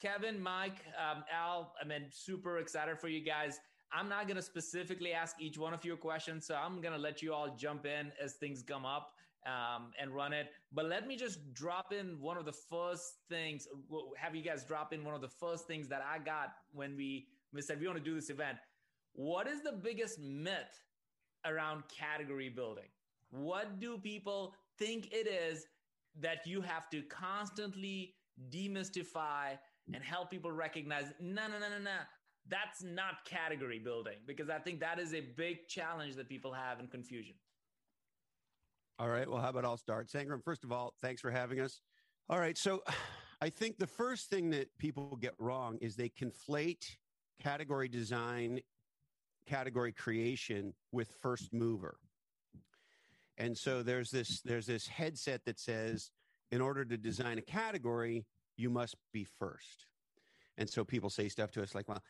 Kevin, Mike, um, Al, I mean, super excited for you guys. I'm not going to specifically ask each one of you questions, so I'm going to let you all jump in as things come up um, and run it. But let me just drop in one of the first things. Have you guys drop in one of the first things that I got when we, we said we want to do this event? What is the biggest myth around category building? What do people think it is that you have to constantly demystify and help people recognize no, no, no, no, no. That's not category building because I think that is a big challenge that people have in confusion. All right. Well, how about I'll start? Sangram, first of all, thanks for having us. All right. So I think the first thing that people get wrong is they conflate category design, category creation with first mover. And so there's this there's this headset that says in order to design a category, you must be first. And so people say stuff to us like, well,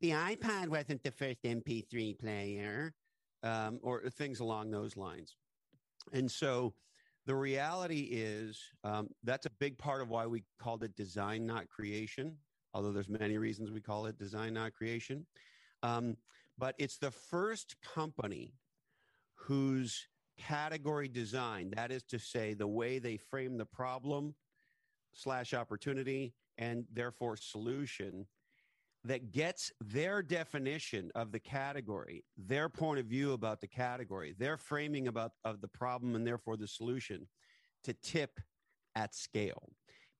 the iPod wasn't the first MP3 player, um, or things along those lines. And so the reality is um, that's a big part of why we called it design, not creation, although there's many reasons we call it design, not creation. Um, but it's the first company whose category design, that is to say, the way they frame the problem slash opportunity and therefore solution that gets their definition of the category, their point of view about the category, their framing about of the problem and therefore the solution to tip at scale.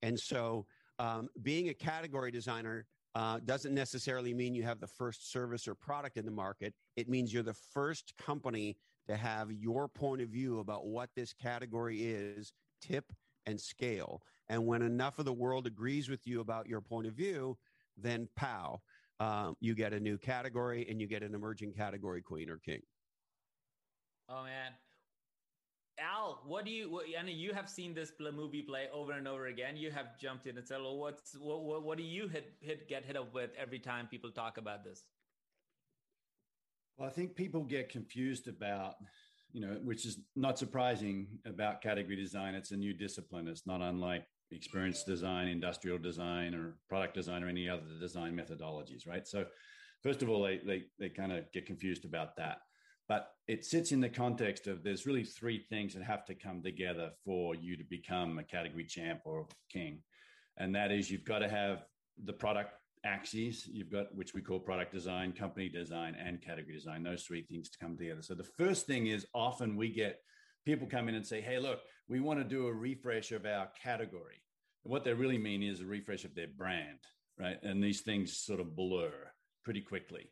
And so, um, being a category designer uh, doesn't necessarily mean you have the first service or product in the market. It means you're the first company to have your point of view about what this category is, tip and scale. And when enough of the world agrees with you about your point of view, then pow, um, you get a new category and you get an emerging category queen or king. Oh man, Al, what do you? What, I mean, you have seen this movie play over and over again. You have jumped in and said, "Well, what's what? What, what do you hit, hit get hit up with every time people talk about this?" I think people get confused about, you know, which is not surprising about category design. It's a new discipline. It's not unlike experience design, industrial design, or product design, or any other design methodologies, right? So, first of all, they they they kind of get confused about that. But it sits in the context of there's really three things that have to come together for you to become a category champ or king, and that is you've got to have the product axes you've got which we call product design company design and category design those three things to come together. So the first thing is often we get people come in and say hey look we want to do a refresh of our category. And what they really mean is a refresh of their brand right? And these things sort of blur pretty quickly.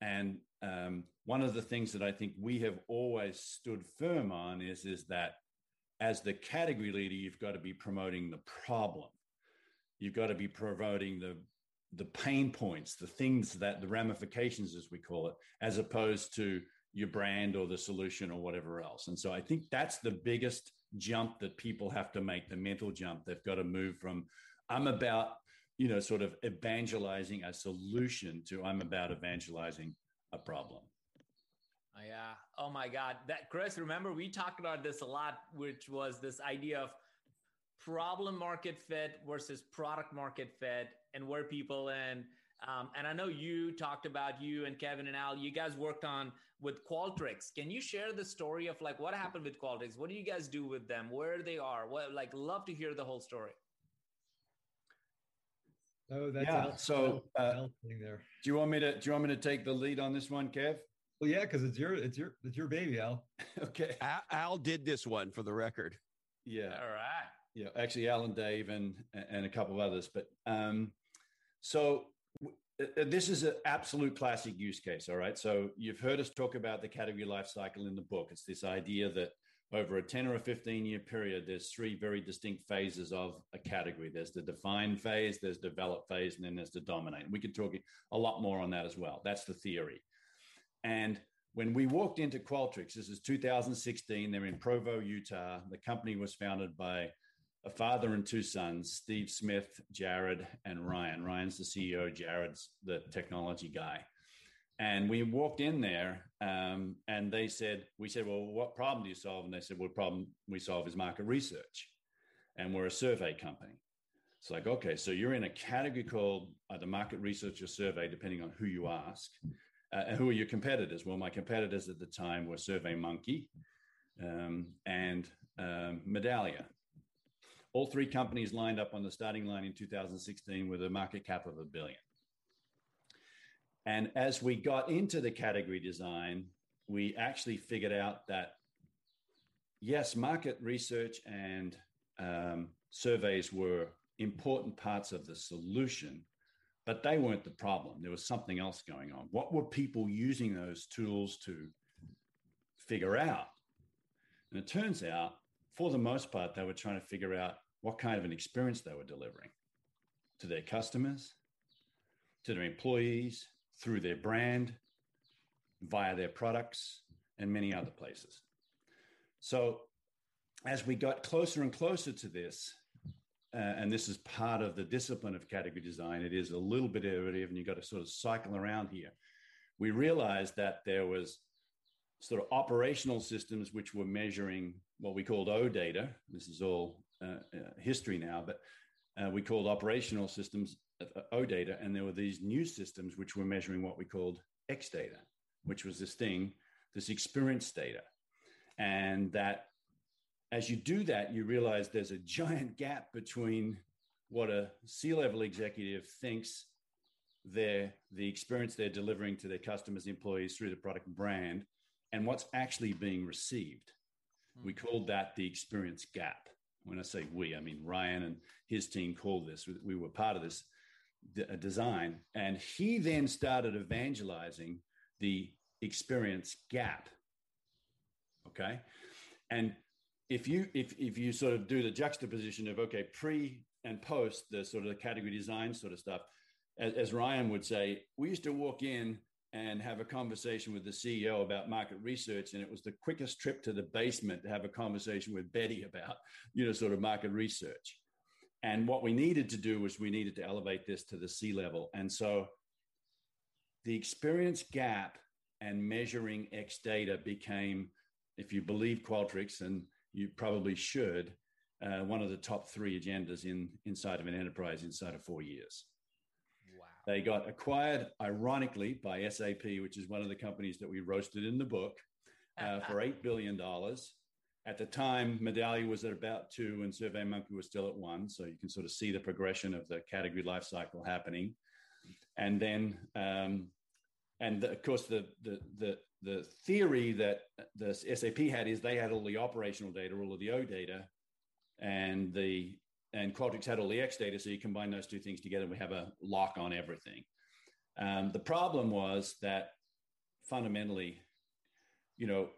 And um, one of the things that i think we have always stood firm on is is that as the category leader you've got to be promoting the problem. You've got to be promoting the the pain points, the things that the ramifications, as we call it, as opposed to your brand or the solution or whatever else. And so I think that's the biggest jump that people have to make the mental jump. They've got to move from, I'm about, you know, sort of evangelizing a solution to I'm about evangelizing a problem. Oh, yeah. Oh my God. That Chris, remember we talked about this a lot, which was this idea of problem market fit versus product market fit and where people in. Um, and I know you talked about you and Kevin and Al. You guys worked on with Qualtrics. Can you share the story of like what happened with Qualtrics? What do you guys do with them? Where they are? What like love to hear the whole story. Oh, that's yeah. Al, so uh, there. Do you want me to? Do you want me to take the lead on this one, Kev? Well, yeah, because it's your it's your it's your baby, Al. okay. Al, Al did this one for the record. Yeah. All right. Yeah, actually, Alan, Dave, and and a couple of others, but um, so uh, this is an absolute classic use case. All right. So you've heard us talk about the category life cycle in the book. It's this idea that over a 10 or a 15 year period, there's three very distinct phases of a category. There's the define phase, there's develop phase, and then there's the dominate. We could talk a lot more on that as well. That's the theory. And when we walked into Qualtrics, this is 2016, they're in Provo, Utah. The company was founded by a father and two sons, Steve Smith, Jared, and Ryan. Ryan's the CEO, Jared's the technology guy. And we walked in there um, and they said, we said, well, what problem do you solve? And they said, well, the problem we solve is market research. And we're a survey company. It's like, okay, so you're in a category called either market research or survey, depending on who you ask. Uh, and who are your competitors? Well, my competitors at the time were SurveyMonkey um, and um, Medallia. All three companies lined up on the starting line in 2016 with a market cap of a billion. And as we got into the category design, we actually figured out that yes, market research and um, surveys were important parts of the solution, but they weren't the problem. There was something else going on. What were people using those tools to figure out? And it turns out, for the most part, they were trying to figure out what kind of an experience they were delivering to their customers, to their employees, through their brand, via their products, and many other places. So, as we got closer and closer to this, uh, and this is part of the discipline of category design, it is a little bit iterative, and you've got to sort of cycle around here. We realized that there was sort of operational systems which were measuring what we called O data. This is all history now, but uh, we called operational systems O data, and there were these new systems which were measuring what we called X data, which was this thing, this experience data. And that as you do that, you realize there's a giant gap between what a C level executive thinks their, the experience they're delivering to their customers, employees through the product brand, and what's actually being received. We hmm. called that the experience gap. When I say we, I mean Ryan and his team called this. We were part of this d- uh, design. And he then started evangelizing the experience gap. Okay. And if you if if you sort of do the juxtaposition of okay pre and post the sort of the category design sort of stuff as, as, ryan would say we used to walk in and have a conversation with the ceo about market research and it was the quickest trip to the basement to have a conversation with betty about you know sort of market research and what we needed to do was we needed to elevate this to the C level. And so the experience gap and measuring X data became, if you believe Qualtrics, and you probably should, uh, one of the top three agendas in inside of an enterprise inside of four years. They got acquired, ironically, by SAP, which is one of the companies that we roasted in the book, uh, for $8 billion. At the time, Medallia was at about two and SurveyMonkey was still at one. So you can sort of see the progression of the category life cycle happening. And then, um, and the, of course, the, the, the, the theory that the SAP had is they had all the operational data, all of the O data, and the and Qualtrics had all the X data. So you combine those two things together, we have a lock on everything. Um, the problem was that fundamentally, you know,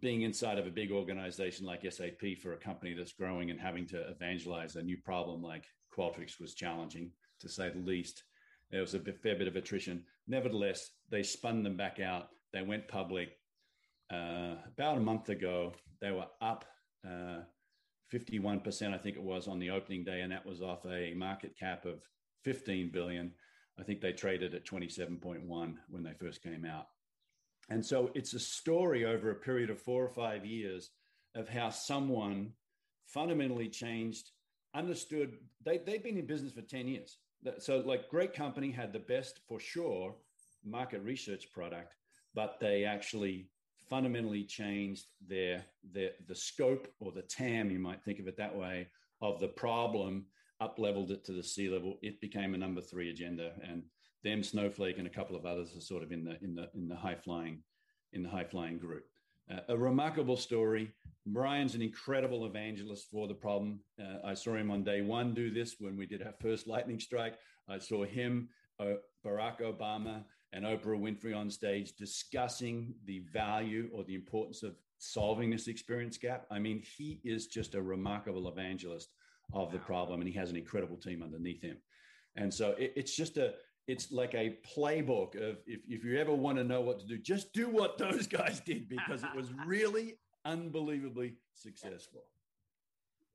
being inside of a big organization like SAP for a company that's growing and having to evangelize a new problem like Qualtrics was challenging, to say the least. There was a fair bit of attrition. Nevertheless, they spun them back out. They went public uh, about a month ago. They were up uh, 51%, I think it was, on the opening day, and that was off a market cap of 15 billion. I think they traded at 27.1 when they first came out. And so it's a story over a period of four or five years of how someone fundamentally changed, understood. They, they've been in business for 10 years. So, like, great company had the best for sure market research product, but they actually fundamentally changed their, their the scope or the TAM, you might think of it that way, of the problem, up leveled it to the C level. It became a number three agenda. And them, Snowflake, and a couple of others are sort of in the in the in the high flying in the high flying group. Uh, a remarkable story. Ryan's an incredible evangelist for the problem. Uh, I saw him on day one do this when we did our first lightning strike. I saw him, uh, Barack Obama, and Oprah Winfrey on stage discussing the value or the importance of solving this experience gap. I mean, he is just a remarkable evangelist of the problem, and he has an incredible team underneath him. And so it, it's just a it's like a playbook of if, if you ever want to know what to do, just do what those guys did because it was really unbelievably successful.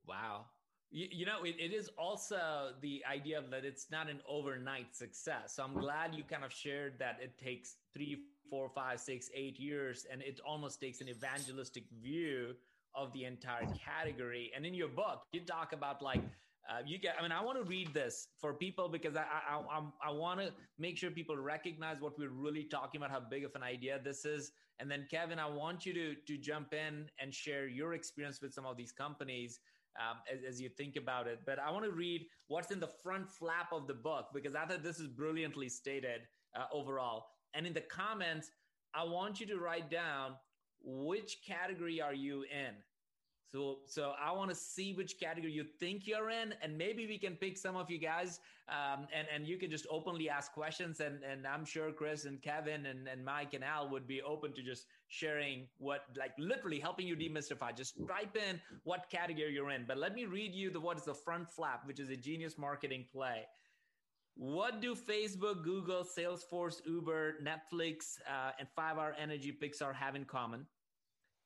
Wow. You, know, it, it is also the idea that it's not an overnight success. So I'm glad you kind of shared that it takes three, four, five, six, eight years, and it almost takes an evangelistic view of the entire category. And in your book, you talk about like uh, you get. I mean, I want to read this for people because I I I, I want to make sure people recognize what we're really talking about, how big of an idea this is. And then, Kevin, I want you to to jump in and share your experience with some of these companies. Um, as, as, you think about it. But I want to read what's in the front flap of the book because I thought this is brilliantly stated uh, overall. And in the comments, I want you to write down which category are you in? So, so I want to see which category you think you're in, and maybe we can pick some of you guys, um, and and you can just openly ask questions, and and I'm sure Chris and Kevin and and Mike and Al would be open to just sharing what, like, literally helping you demystify. Just type in what category you're in. But let me read you the what is the front flap, which is a genius marketing play. What do Facebook, Google, Salesforce, Uber, Netflix, uh, and Five Hour Energy Pixar have in common?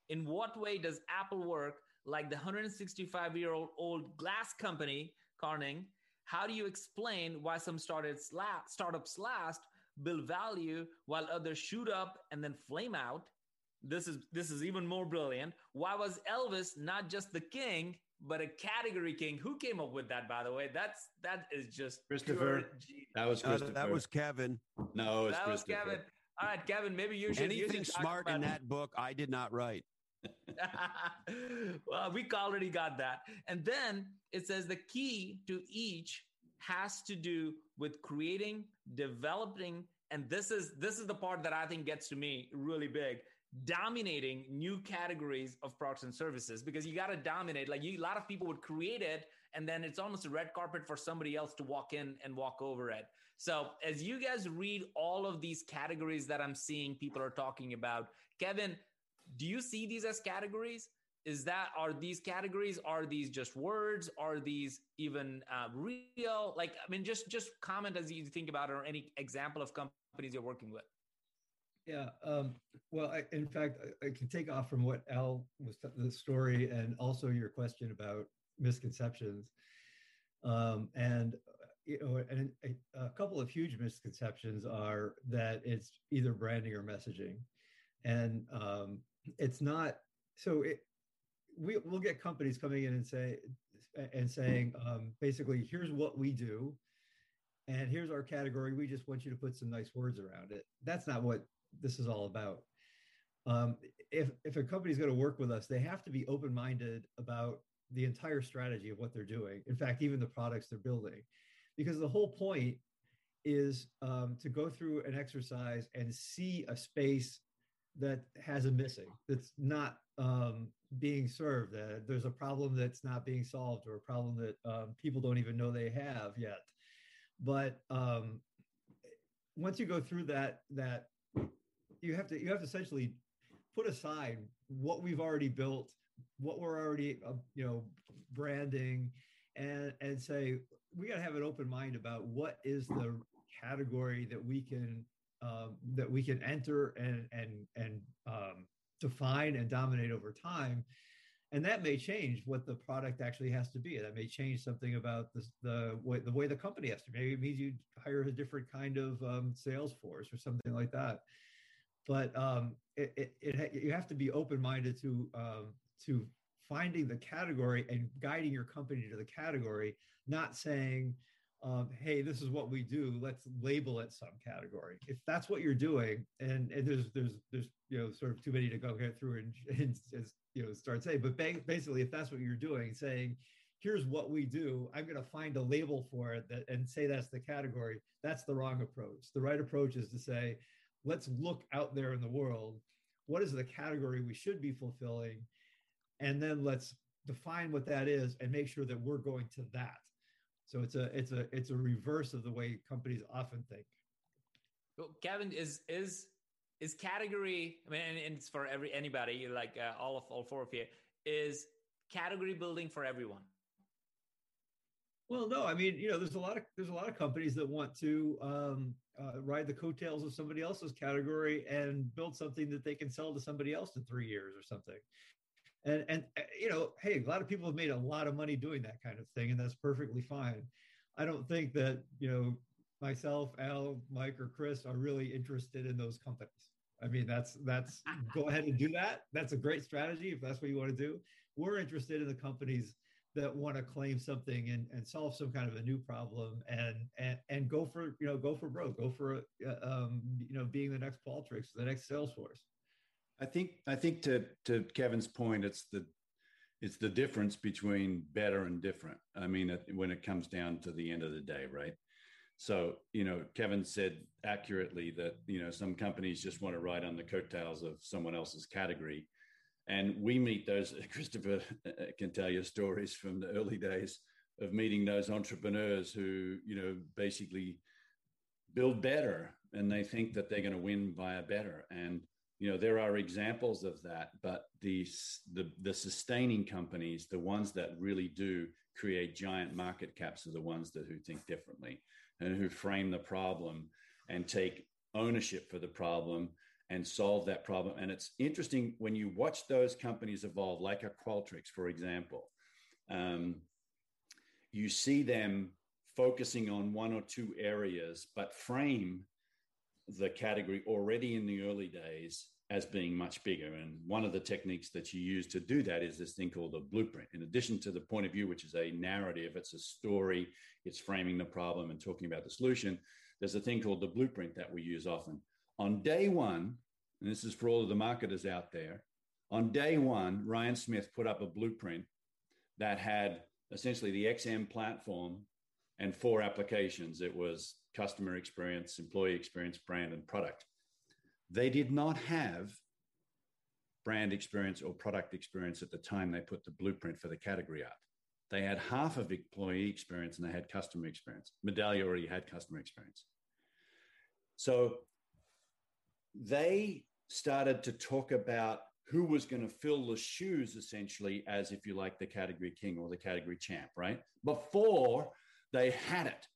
In what way does Apple work like the 165 year old old glass company, Corning? How do you explain why some started startups last, build value while others shoot up and then flame out? This is this is even more brilliant. Why was Elvis not just the king, but a category king. Who came up with that, by the way? That's that is just Christopher. That was Christopher. Uh, that was Kevin. No, that was Kevin. All right, Kevin. Maybe you should. Anything you should smart in that book, I did not write. well, we already got that. And then it says the key to each has to do with creating, developing, and this is this is the part that I think gets to me really big dominating new categories of products and services because you got to dominate. Like you, a lot of people would create it and then it's almost a red carpet for somebody else to walk in and walk over it. So as you guys read all of these categories that I'm seeing people are talking about, Kevin, do you see these as categories? Is that are these categories? Are these just words? Are these even uh, real? Like, I mean, just just comment as you think about it, or any example of companies you're working with. Yeah. Um, well, I, in fact, I, I, can take off from what Al was t- the story, and also your question about misconceptions. Um, and you know, and a, a, couple of huge misconceptions are that it's either branding or messaging, and um, it's not. So it, we we'll get companies coming in and say and saying um, basically, here's what we do, and here's our category. We just want you to put some nice words around it. That's not what this is all about. Um, if if a company is going to work with us, they have to be open minded about the entire strategy of what they're doing. In fact, even the products they're building, because the whole point is um, to go through an exercise and see a space that has a missing, that's not um, being served. There's a problem that's not being solved, or a problem that um, people don't even know they have yet. But um, once you go through that that you have to you have to essentially put aside what we've already built, what we're already uh, you know branding, and and say we got to have an open mind about what is the category that we can um, that we can enter and and and um, define and dominate over time and that may change what the product actually has to be. That may change something about the the way the way the company has to. Maybe it means you hire a different kind of um, sales force or something like that but um, it, it, it, you have to be open minded to um, to finding the category and guiding your company to the category, not saying, um, "Hey, this is what we do. Let's label it some category." If that's what you're doing, and and there's there's there's you know sort of too many to go through and, and, and you know start saying, but basically, if that's what you're doing, saying here's what we do i'm going to find a label for it that, and say that's the category that's the wrong approach the right approach is to say let's look out there in the world. What is the category we should be fulfilling? And then let's define what that is and make sure that we're going to that. So it's a it's a it's a reverse of the way companies often think. Well, Kevin, is is is category? I mean, and it's for every anybody like uh, all of all four of you. Is category building for everyone? Well, no, I mean, you know, there's a lot of there's a lot of companies that want to um, uh, ride the coattails of somebody else's category and build something that they can sell to somebody else in three years or something. And and uh, you know, hey, a lot of people have made a lot of money doing that kind of thing, and that's perfectly fine. I don't think that you know myself, Al, Mike, or Chris are really interested in those companies. I mean, that's that's go ahead and do that. That's a great strategy if that's what you want to do. We're interested in the companies that want to claim something and, and solve some kind of a new problem and and and go for you know go for broke, go for uh, um, you know being the next Qualtrics, the next Salesforce. I think I think to to Kevin's point, it's the it's the difference between better and different. I mean, when it comes down to the end of the day, right? So, you know, Kevin said accurately that, you know, some companies just want to ride on the coattails of someone else's category. And we meet those, Christopher uh, can tell you stories from the early days of meeting those entrepreneurs who, you know, basically build better and they think that they're going to win via better. And, you know, there are examples of that, but the, the, the sustaining companies, the ones that really do create giant market caps are the ones that who think differently and who frame the problem and take ownership for the problem and solve that problem. And it's interesting when you watch those companies evolve, like a Qualtrics, for example, um, you see them focusing on one or two areas, but frame the category already in the early days as being much bigger. And one of the techniques that you use to do that is this thing called a blueprint. In addition to the point of view, which is a narrative, it's a story, it's framing the problem and talking about the solution. There's a thing called the blueprint that we use often. On day one, and this is for all of the marketers out there, on day one, Ryan Smith put up a blueprint that had essentially the XM platform and four applications. It was customer experience, employee experience, brand, and product. They did not have brand experience or product experience at the time they put the blueprint for the category up. They had half of employee experience and they had customer experience. Medallia already had customer experience. So they started to talk about who was going to fill the shoes essentially as if you like the category king or the category champ, right? Before they had it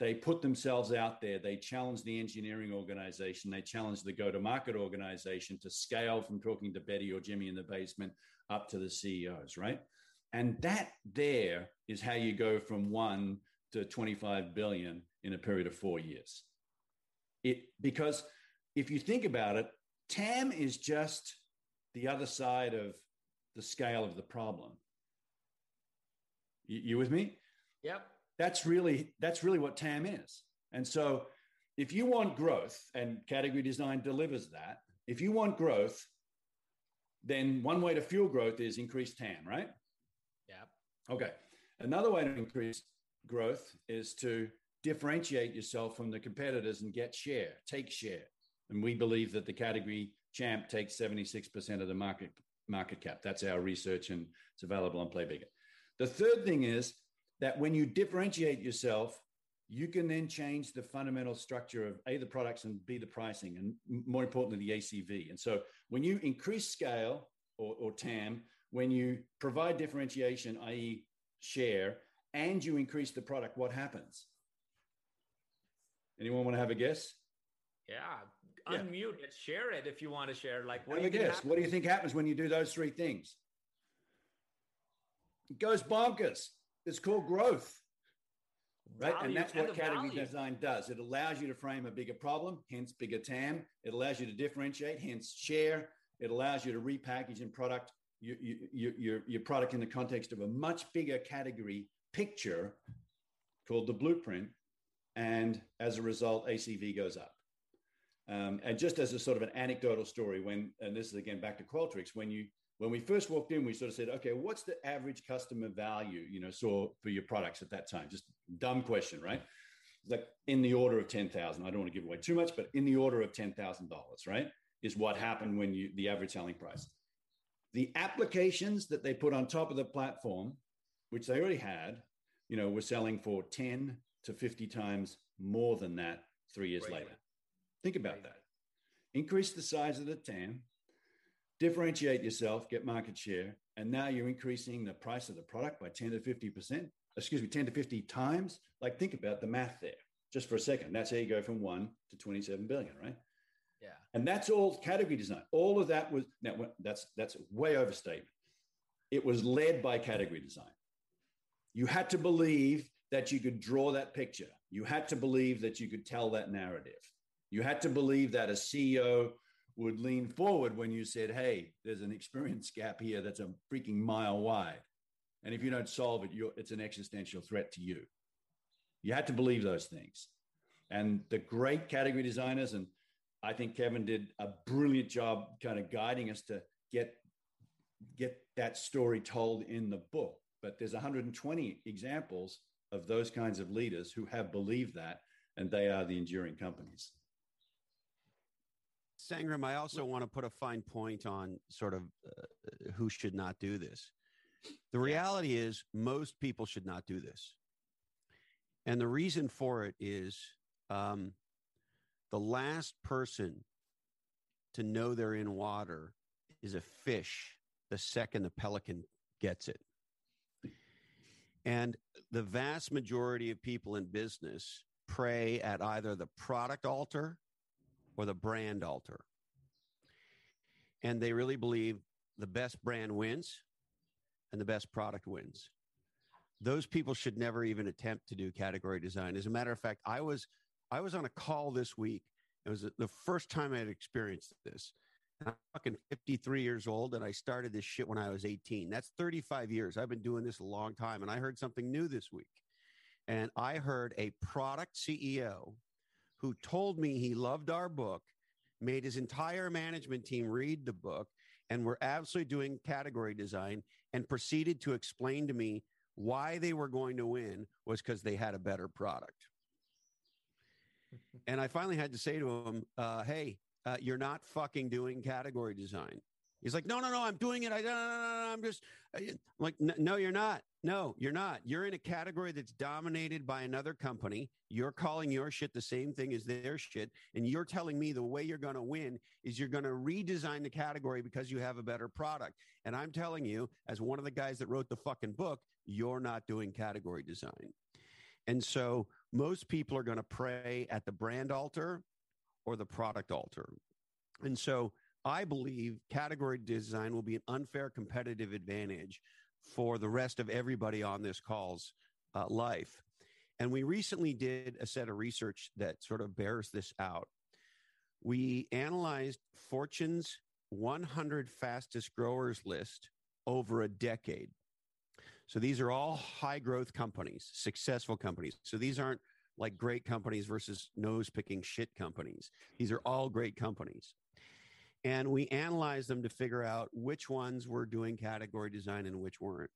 they put themselves out there. They challenge the engineering organization. They challenge the go to market organization to scale from talking to Betty or Jimmy in the basement up to the CEOs, right? And that there is how you go from one to 25 billion in a period of four years. It, because if you think about it, TAM is just the other side of the scale of the problem. You, you with me? Yep that's really that's really what TAM is. And so if you want growth and category design delivers that, if you want growth, then one way to fuel growth is increase TAM, right? Yeah. Okay. Another way to increase growth is to differentiate yourself from the competitors and get share, take share. And we believe that the category champ takes 76% of the market market cap. That's our research and it's available on PlayBigger. The third thing is that when you differentiate yourself, you can then change the fundamental structure of A, the products and B, the pricing, and more importantly, the ACV. And so when you increase scale or, or TAM, when you provide differentiation, i.e., share, and you increase the product, what happens? Anyone want to have a guess? Yeah, unmute yeah. it, share it if you want to share. Like, what have do you guess? What do you think happens when you do those three things? It goes bonkers. It's called growth. Right. Value and that's what category value. design does. It allows you to frame a bigger problem, hence bigger TAM. It allows you to differentiate, hence share. It allows you to repackage and product your, your, your, your product in the context of a much bigger category picture called the blueprint. And as a result, ACV goes up. Um, and just as a sort of an anecdotal story, when, and this is again back to Qualtrics, when you when we first walked in, we sort of said, okay, what's the average customer value, you know, so for your products at that time? Just dumb question, right? Like in the order of 10,000. I don't want to give away too much, but in the order of $10,000, right? Is what happened when you, the average selling price. The applications that they put on top of the platform, which they already had, you know, were selling for 10 to 50 times more than that three years right. later. Think about that. Increase the size of the TAM, differentiate yourself, get market share, and now you're increasing the price of the product by 10 to 50%, excuse me, 10 to 50 times. Like, think about the math there just for a second. That's how you go from one to 27 billion, right? Yeah. And that's all category design. All of that was now that's that's way overstatement. It was led by category design. You had to believe that you could draw that picture. You had to believe that you could tell that narrative. You had to believe that a CEO would lean forward when you said, Hey, there's an experience gap here that's a freaking mile wide. And if you don't solve it, it's an existential threat to you. You had to believe those things. And the great category designers, and I think Kevin did a brilliant job kind of guiding us to get, get that story told in the book. But there's 120 examples of those kinds of leaders who have believed that, and they are the enduring companies. Sangram, I also want to put a fine point on sort of uh, who should not do this. The reality is, most people should not do this. And the reason for it is um, the last person to know they're in water is a fish the second the pelican gets it. And the vast majority of people in business pray at either the product altar or the brand altar. And they really believe the best brand wins and the best product wins. Those people should never even attempt to do category design. As a matter of fact, I was I was on a call this week. It was the first time I had experienced this. I'm fucking 53 years old and I started this shit when I was 18. That's 35 years. I've been doing this a long time and I heard something new this week. And I heard a product CEO who told me he loved our book, made his entire management team read the book, and were absolutely doing category design and proceeded to explain to me why they were going to win was because they had a better product. and I finally had to say to him, uh, hey, uh, you're not fucking doing category design. He's like, no, no, no, I'm doing it. I, no, no, no, I'm just I'm like, no, you're not. No, you're not. You're in a category that's dominated by another company. You're calling your shit the same thing as their shit. And you're telling me the way you're going to win is you're going to redesign the category because you have a better product. And I'm telling you, as one of the guys that wrote the fucking book, you're not doing category design. And so most people are going to pray at the brand altar or the product altar. And so I believe category design will be an unfair competitive advantage for the rest of everybody on this call's uh, life. And we recently did a set of research that sort of bears this out. We analyzed Fortune's 100 fastest growers list over a decade. So these are all high growth companies, successful companies. So these aren't like great companies versus nose picking shit companies. These are all great companies and we analyzed them to figure out which ones were doing category design and which weren't.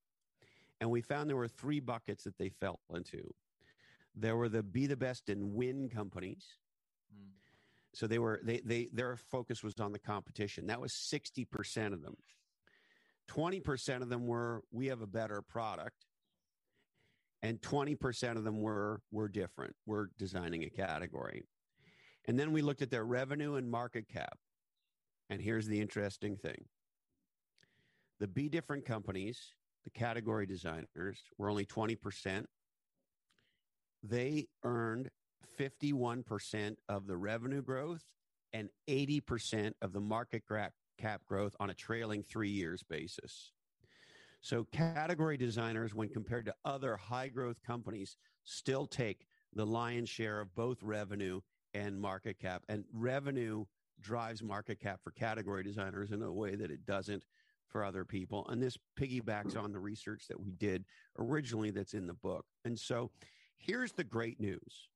And we found there were three buckets that they fell into. There were the be the best and win companies. Mm. So they were they they their focus was on the competition. That was 60% of them. 20% of them were we have a better product. And 20% of them were we're different. We're designing a category. And then we looked at their revenue and market cap. And here's the interesting thing the Be Different companies, the category designers, were only 20%. They earned 51% of the revenue growth and 80% of the market cap growth on a trailing three years basis. So, category designers, when compared to other high growth companies, still take the lion's share of both revenue and market cap. And revenue drives market cap for category designers in a way that it doesn't for other people. And this piggybacks on the research that we did originally that's in the book. And so here's the great news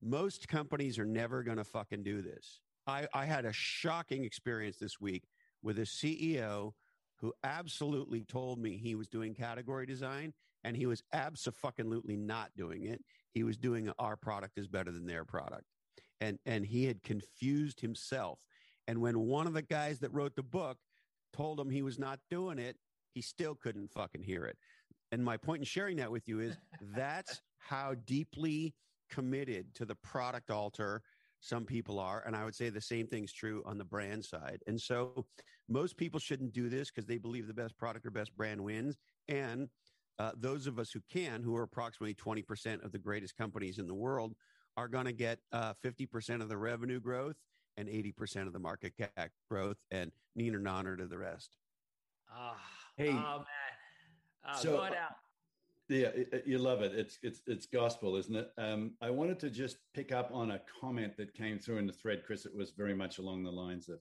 most companies are never going to fucking do this. I, I had a shocking experience this week with a CEO who absolutely told me he was doing category design and he was absolutely not doing it. He was doing our product is better than their product and and he had confused himself and when one of the guys that wrote the book told him he was not doing it he still couldn't fucking hear it and my point in sharing that with you is that's how deeply committed to the product altar Some people are. And I would say the same thing's true on the brand side. And so most people shouldn't do this because they believe the best product or best brand wins. And uh, those of us who can, who are approximately 20% of the greatest companies in the world, are going to get uh, 50% of the revenue growth and 80% of the market cap growth and neener nonner to the rest. Oh, hey, oh man. Uh, so, go ahead Al. Yeah, you love it. It's it's it's gospel, isn't it? Um, I wanted to just pick up on a comment that came through in the thread, Chris. It was very much along the lines of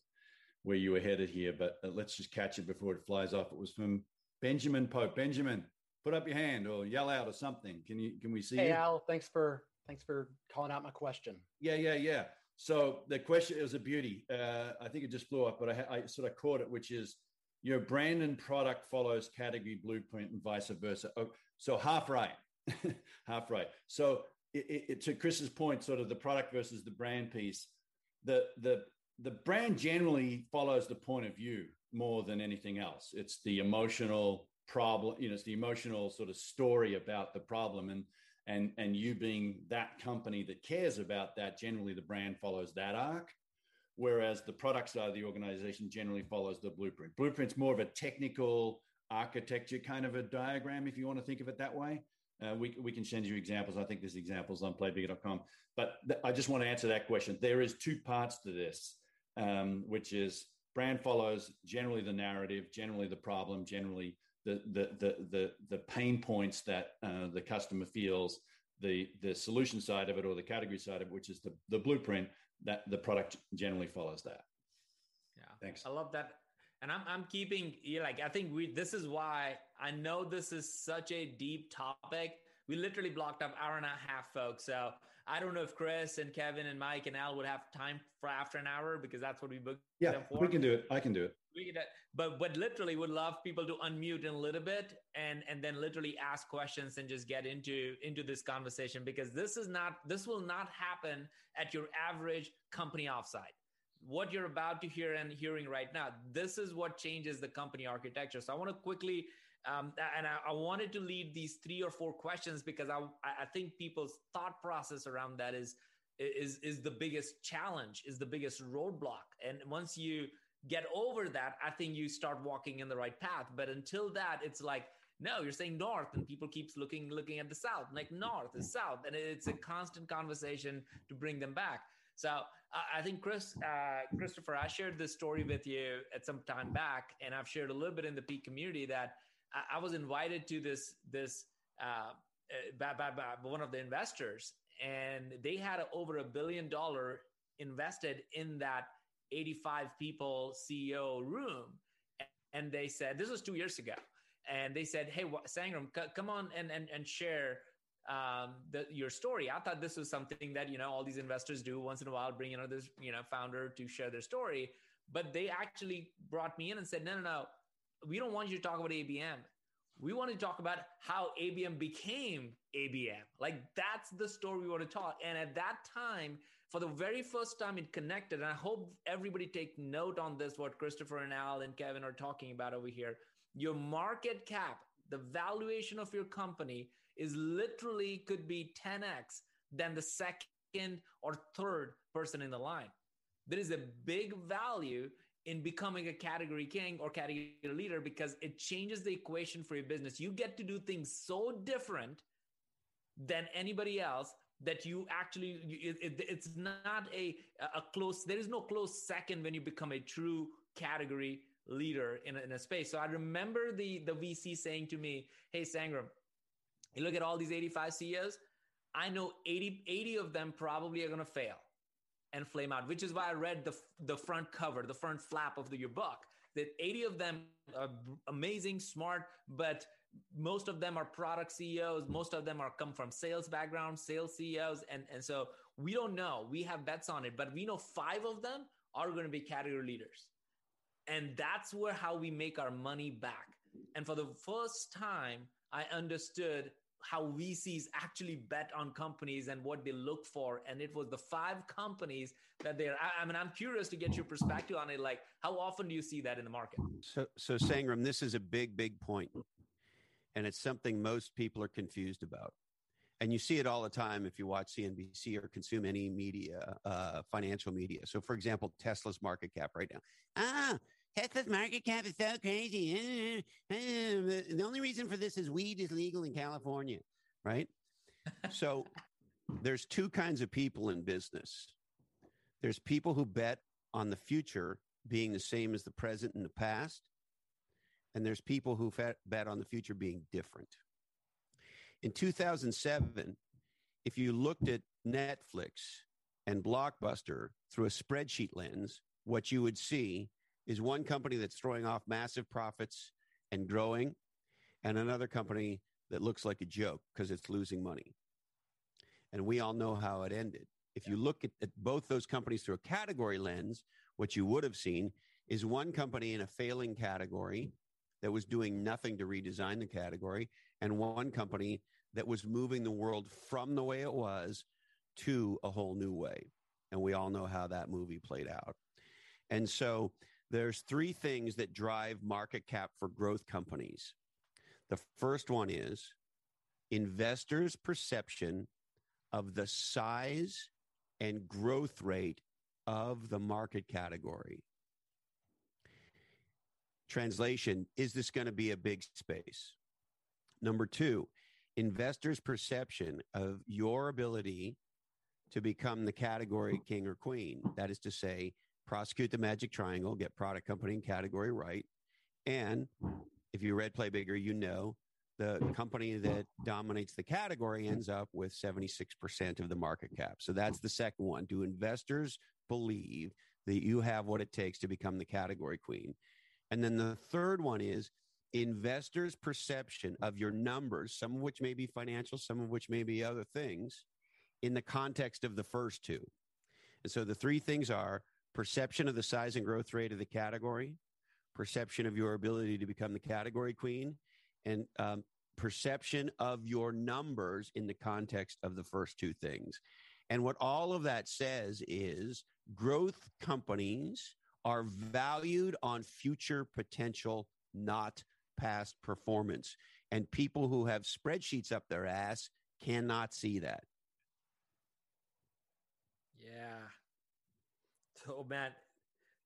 where you were headed here, but uh, let's just catch it before it flies off. It was from Benjamin Pope. Benjamin, put up your hand or yell out or something. Can you can we see hey, you? Al, thanks for thanks for calling out my question. Yeah, yeah, yeah. So the question is a beauty. Uh, I think it just blew up, but I, I sort of caught it, which is your brand and product follows category blueprint and vice versa. Oh, so half right, half right. So it, it, to Chris's point, sort of the product versus the brand piece, the the the brand generally follows the point of view more than anything else. It's the emotional problem, you know, it's the emotional sort of story about the problem, and and and you being that company that cares about that. Generally, the brand follows that arc whereas the product side of the organization generally follows the blueprint. Blueprint's more of a technical architecture kind of a diagram, if you want to think of it that way. Uh, we, we can send you examples. I think there's examples on playbigger.com. But th- I just want to answer that question. There is two parts to this, um, which is brand follows generally the narrative, generally the problem, generally the the the the, the pain points that uh, the customer feels, the the solution side of it or the category side of it, which is the the blueprint that the product generally follows that. Yeah. Thanks. I love that. And I'm, I'm keeping, you like, I think we, this is why I know this is such a deep topic. We literally blocked up hour and a half, folks. So I don't know if Chris and Kevin and Mike and Al would have time for after an hour because that's what we booked. Them for. Yeah, we can do it. I can do it. We can, but but literally would love people to unmute in a little bit and and then literally ask questions and just get into into this conversation because this is not this will not happen at your average company offsite what you're about to hear and hearing right now this is what changes the company architecture so i want to quickly um, and I, I, wanted to lead these three or four questions because I, I think people's thought process around that is is is the biggest challenge, is the biggest roadblock. And once you get over that, I think you start walking in the right path. But until that, it's like no, you're saying north, and people keeps looking looking at the south, like north is south, and it's a constant conversation to bring them back. So uh, I think Chris, uh, Christopher, I shared this story with you at some time back, and I've shared a little bit in the peak community that I, I was invited to this this uh, by, by, by one of the investors, and they had over a billion dollar invested in that 85 people CEO room, and they said this was two years ago, and they said, "Hey, Sangram, c- come on and and and share." Um, the, your story. I thought this was something that you know all these investors do once in a while, bring another you know founder to share their story. But they actually brought me in and said, "No, no, no, we don't want you to talk about ABM. We want to talk about how ABM became ABM. Like that's the story we want to talk. And at that time, for the very first time, it connected. And I hope everybody take note on this, what Christopher and Al and Kevin are talking about over here. Your market cap, the valuation of your company is literally could be 10x than the second or third person in the line. There is a big value in becoming a category king or category leader because it changes the equation for your business. You get to do things so different than anybody else that you actually it, it, it's not a a close there is no close second when you become a true category leader in a, in a space so i remember the the vc saying to me hey sangram you look at all these 85 ceos i know 80 80 of them probably are going to fail and flame out, which is why I read the, the front cover, the front flap of the, your book. That 80 of them are amazing, smart, but most of them are product CEOs. Most of them are come from sales background, sales CEOs. And, and so we don't know. We have bets on it, but we know five of them are going to be category leaders. And that's where how we make our money back. And for the first time, I understood how VCs actually bet on companies and what they look for. And it was the five companies that they're, I, I, mean, I'm curious to get your perspective on it. Like, how often do you see that in the market? So, so Sangram, this is a big, big point, And it's something most people are confused about. And you see it all the time if you watch CNBC or consume any media, uh, financial media. So, for example, Tesla's market cap right now. Ah, Tesla's market cap is so crazy. the only reason for this is weed is legal in California, right? so, there's two kinds of people in business. There's people who bet on the future being the same as the present and the past, and there's people who bet on the future being different. In 2007, if you looked at Netflix and Blockbuster through a spreadsheet lens, what you would see is one company that's throwing off massive profits and growing, and another company that looks like a joke because it's losing money. And we all know how it ended. If you look at, at, both those companies through a category lens, what you would have seen is one company in a failing category that was doing nothing to redesign the category, and one company that was moving the world from the way it was to a whole new way. And we all know how that movie played out. And so there's three things that drive market cap for growth companies. The first one is investors' perception of the size and growth rate of the market category. Translation Is this going to be a big space? Number two, investors' perception of your ability to become the category king or queen. That is to say, prosecute the magic triangle, get product company and category right. And if you read Play Bigger, you know the company that dominates the category ends up with 76% of the market cap. So that's the second one. Do investors believe that you have what it takes to become the category queen? And then the third one is investors' perception of your numbers, some of which may be financial, some of which may be other things, in the context of the first two. And so the three things are perception of the size and growth rate of the category, perception of your ability to become the category queen, and um, perception of your numbers in the context of the first two things. And what all of that says is growth companies are valued on future potential, not past performance. And people who have spreadsheets up their ass cannot see that. Yeah. So, Matt,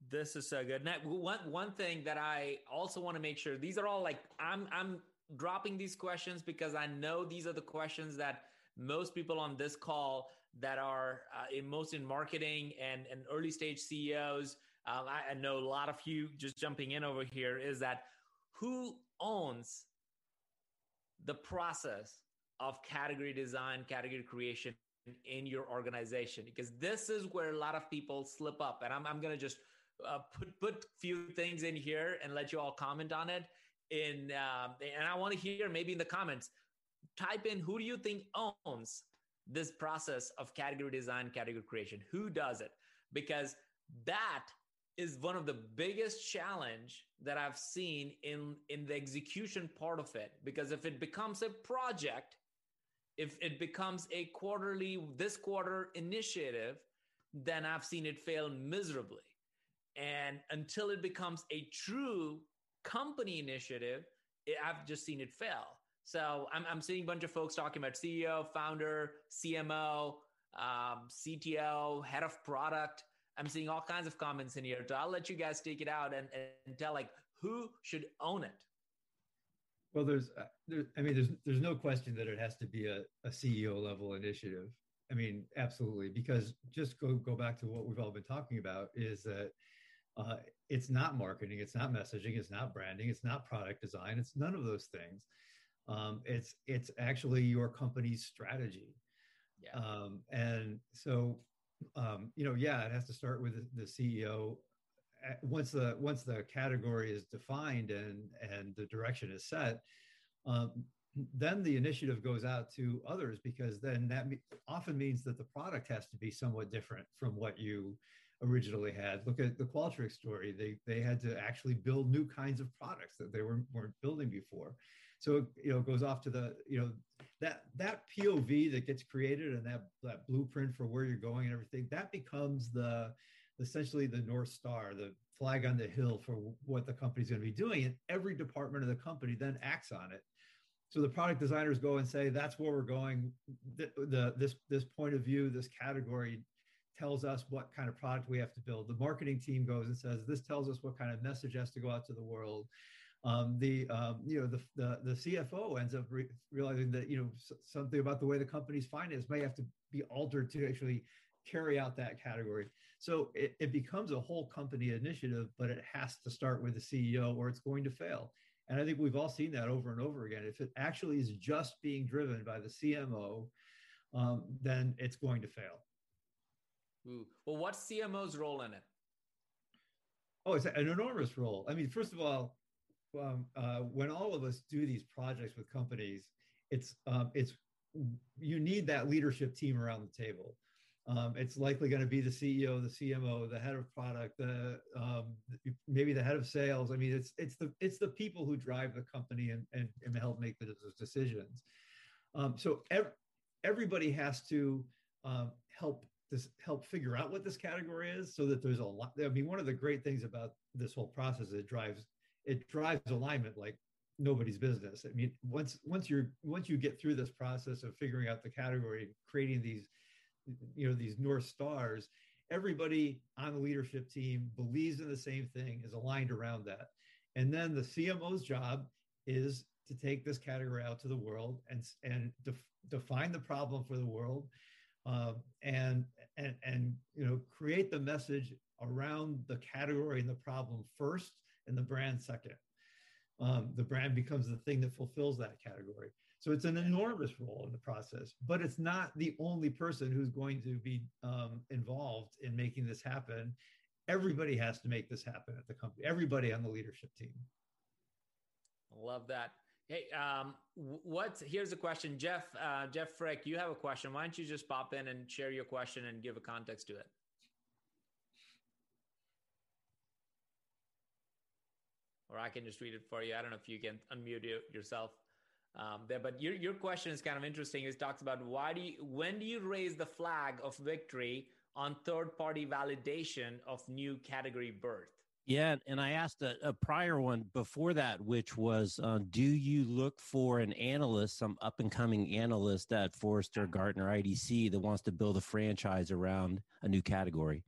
this is so good. Now, one one thing that I also want to make sure these are all like I'm I'm dropping these questions because I know these are the questions that most people on this call that are uh, in most in marketing and and early stage CEOs. Um, I, I know a lot of you just jumping in over here is that who owns the process of category design, category creation in your organization? Because this is where a lot of people slip up. And I'm, I'm going to just uh, put put few things in here and let you all comment on it. In um, and I want to hear maybe in the comments, type in who do you think owns this process of category design, category creation? Who does it? Because that is one of the biggest challenge that I've seen in in the execution part of it because if it becomes a project if it becomes a quarterly this quarter initiative then I've seen it fail miserably and until it becomes a true company initiative it, I've just seen it fail so I'm, I'm seeing a bunch of folks talking about CEO founder CMO um, CTO head of product I'm seeing all kinds of comments in here. So I'll let you guys take it out and, and tell like who should own it. Well, there's, uh, there, I mean, there's, there's no question that it has to be a, a CEO level initiative. I mean, absolutely, because just go go back to what we've all been talking about is that uh, it's not marketing, it's not messaging, it's not branding, it's not product design, it's none of those things. Um, it's it's actually your company's strategy. Yeah. Um, and so um, you know, yeah, it has to start with the CEO. Once the once the category is defined and and the direction is set, um, then the initiative goes out to others because then that often means that the product has to be somewhat different from what you originally had. Look at the Qualtrics story; they they had to actually build new kinds of products that they were weren't building before. So you know, it goes off to the you know that that POV that gets created and that that blueprint for where you're going and everything that becomes the essentially the north star, the flag on the hill for what the company's going to be doing, and every department of the company then acts on it. so the product designers go and say that's where we're going the, the this this point of view this category tells us what kind of product we have to build the marketing team goes and says this tells us what kind of message has to go out to the world um, the um, you know the, the, the CFO ends up re- realizing that you know something about the way the company's finance may have to be altered to actually carry out that category. So it, it becomes a whole company initiative, but it has to start with the CEO or it's going to fail. And I think we've all seen that over and over again. If it actually is just being driven by the CMO, um, then it's going to fail. Ooh. Well, what's CMO's role in it? Oh, it's an enormous role. I mean, first of all, um, uh, when all of us do these projects with companies, it's um, it's you need that leadership team around the table. Um, it's likely going to be the CEO, the CMO, the head of product, the um, maybe the head of sales. I mean, it's it's the it's the people who drive the company and and, and help make those decisions. Um, so ev- everybody has to um, help this help figure out what this category is, so that there's a lot. I mean, one of the great things about this whole process is it drives it drives alignment like nobody's business. I mean, once once you're once you get through this process of figuring out the category, creating these you know these north stars, everybody on the leadership team believes in the same thing, is aligned around that, and then the CMO's job is to take this category out to the world and and def, define the problem for the world, uh, and and and you know create the message around the category and the problem first, and the brand second um, the brand becomes the thing that fulfills that category. So it's an enormous role in the process, but it's not the only person who's going to be um, involved in making this happen. Everybody has to make this happen at the company. Everybody on the leadership team. Love that. Hey, um, what? Here's a question, Jeff. Uh, Jeff Frick, you have a question. Why don't you just pop in and share your question and give a context to it? or I can just read it for you. I don't know if you can unmute yourself um, there, but your your question is kind of interesting. It talks about why do you when do you raise the flag of victory on third party validation of new category birth? Yeah, and I asked a, a prior one before that, which was, uh, do you look for an analyst, some up and coming analyst at Forrester, Gartner, IDC that wants to build a franchise around a new category?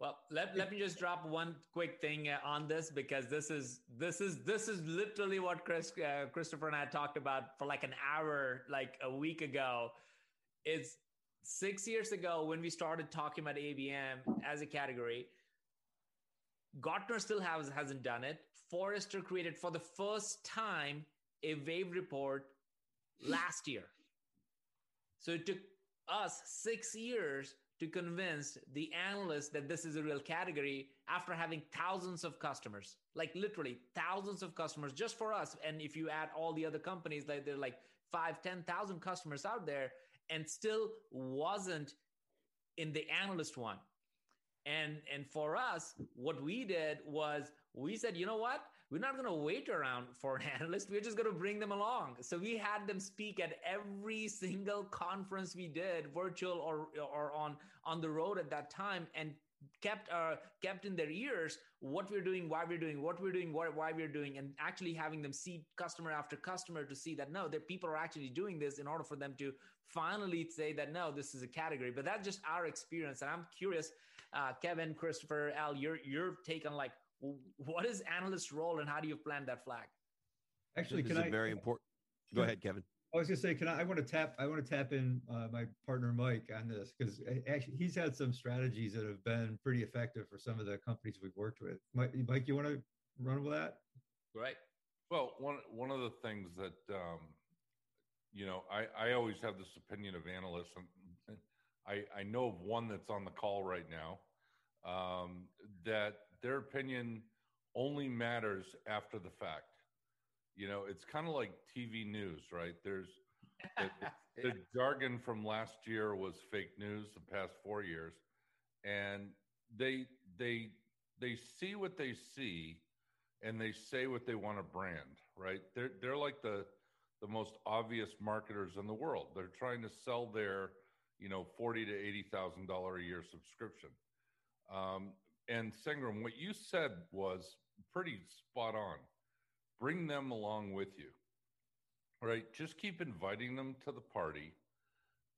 Well, let, let me just drop one quick thing uh, on this because this is this is this is literally what Chris uh, Christopher and I talked about for like an hour like a week ago. It's six years ago when we started talking about ABM as a category. Gartner still has hasn't done it. Forrester created for the first time a wave report last year. So it took us six years to convince the analysts that this is a real category after having thousands of customers, like literally thousands of customers just for us. And if you add all the other companies, like they're like five, 10,000 customers out there and still wasn't in the analyst one. And, and for us, what we did was we said, you know what? We're not going to wait around for an analyst. We're just going to bring them along. So we had them speak at every single conference we did, virtual or or on on the road at that time, and kept uh, kept in their ears what we're doing, why we're doing, what we're doing, why we're doing, and actually having them see customer after customer to see that no, that people are actually doing this in order for them to finally say that no, this is a category. But that's just our experience, and I'm curious, uh, Kevin, Christopher, Al, your your take on like what is analyst role and how do you plant that flag? Actually, this can I very important? Go ahead, Kevin. I was going to say, can I? I want to tap. I want to tap in uh, my partner Mike on this because actually he's had some strategies that have been pretty effective for some of the companies we've worked with. Mike, Mike you want to run with that? Right. Well, one one of the things that um, you know, I I always have this opinion of analysts, and I I know of one that's on the call right now um, that their opinion only matters after the fact. You know, it's kind of like TV news, right? There's the, the, the jargon from last year was fake news the past four years, and they they they see what they see, and they say what they want to brand, right? They're they're like the the most obvious marketers in the world. They're trying to sell their you know forty to eighty thousand dollar a year subscription. Um, and Sangram, what you said was pretty spot on. Bring them along with you. right? Just keep inviting them to the party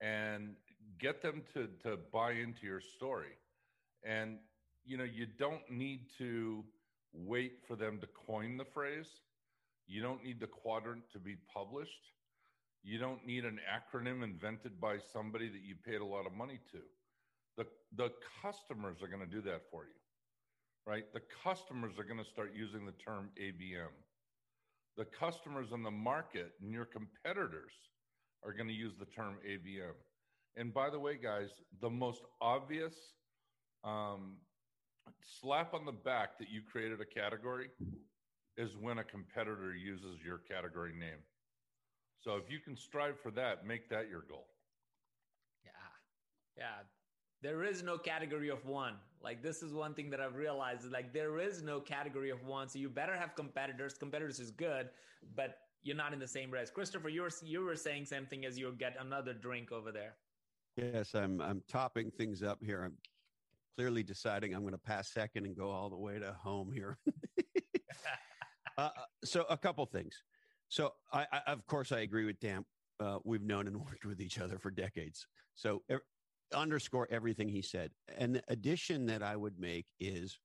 and get them to to buy into your story. And you know, you don't need to wait for them to coin the phrase. You don't need the quadrant to be published. You don't need an acronym invented by somebody that you paid a lot of money to. The, the customers are going to do that for you, right? The customers are going to start using the term ABM. The customers in the market and your competitors are going to use the term ABM. And by the way, guys, the most obvious um, slap on the back that you created a category is when a competitor uses your category name. So if you can strive for that, make that your goal. Yeah. Yeah. There is no category of one. Like this is one thing that I've realized like there is no category of one. So you better have competitors. Competitors is good, but you're not in the same race. Christopher, you were you were saying something as you get another drink over there. Yes, I'm I'm topping things up here. I'm clearly deciding I'm going to pass second and go all the way to home here. uh, so a couple things. So I, I, of course I agree with Dan. Uh, we've known and worked with each other for decades. So underscore everything he said. And the addition that I would make is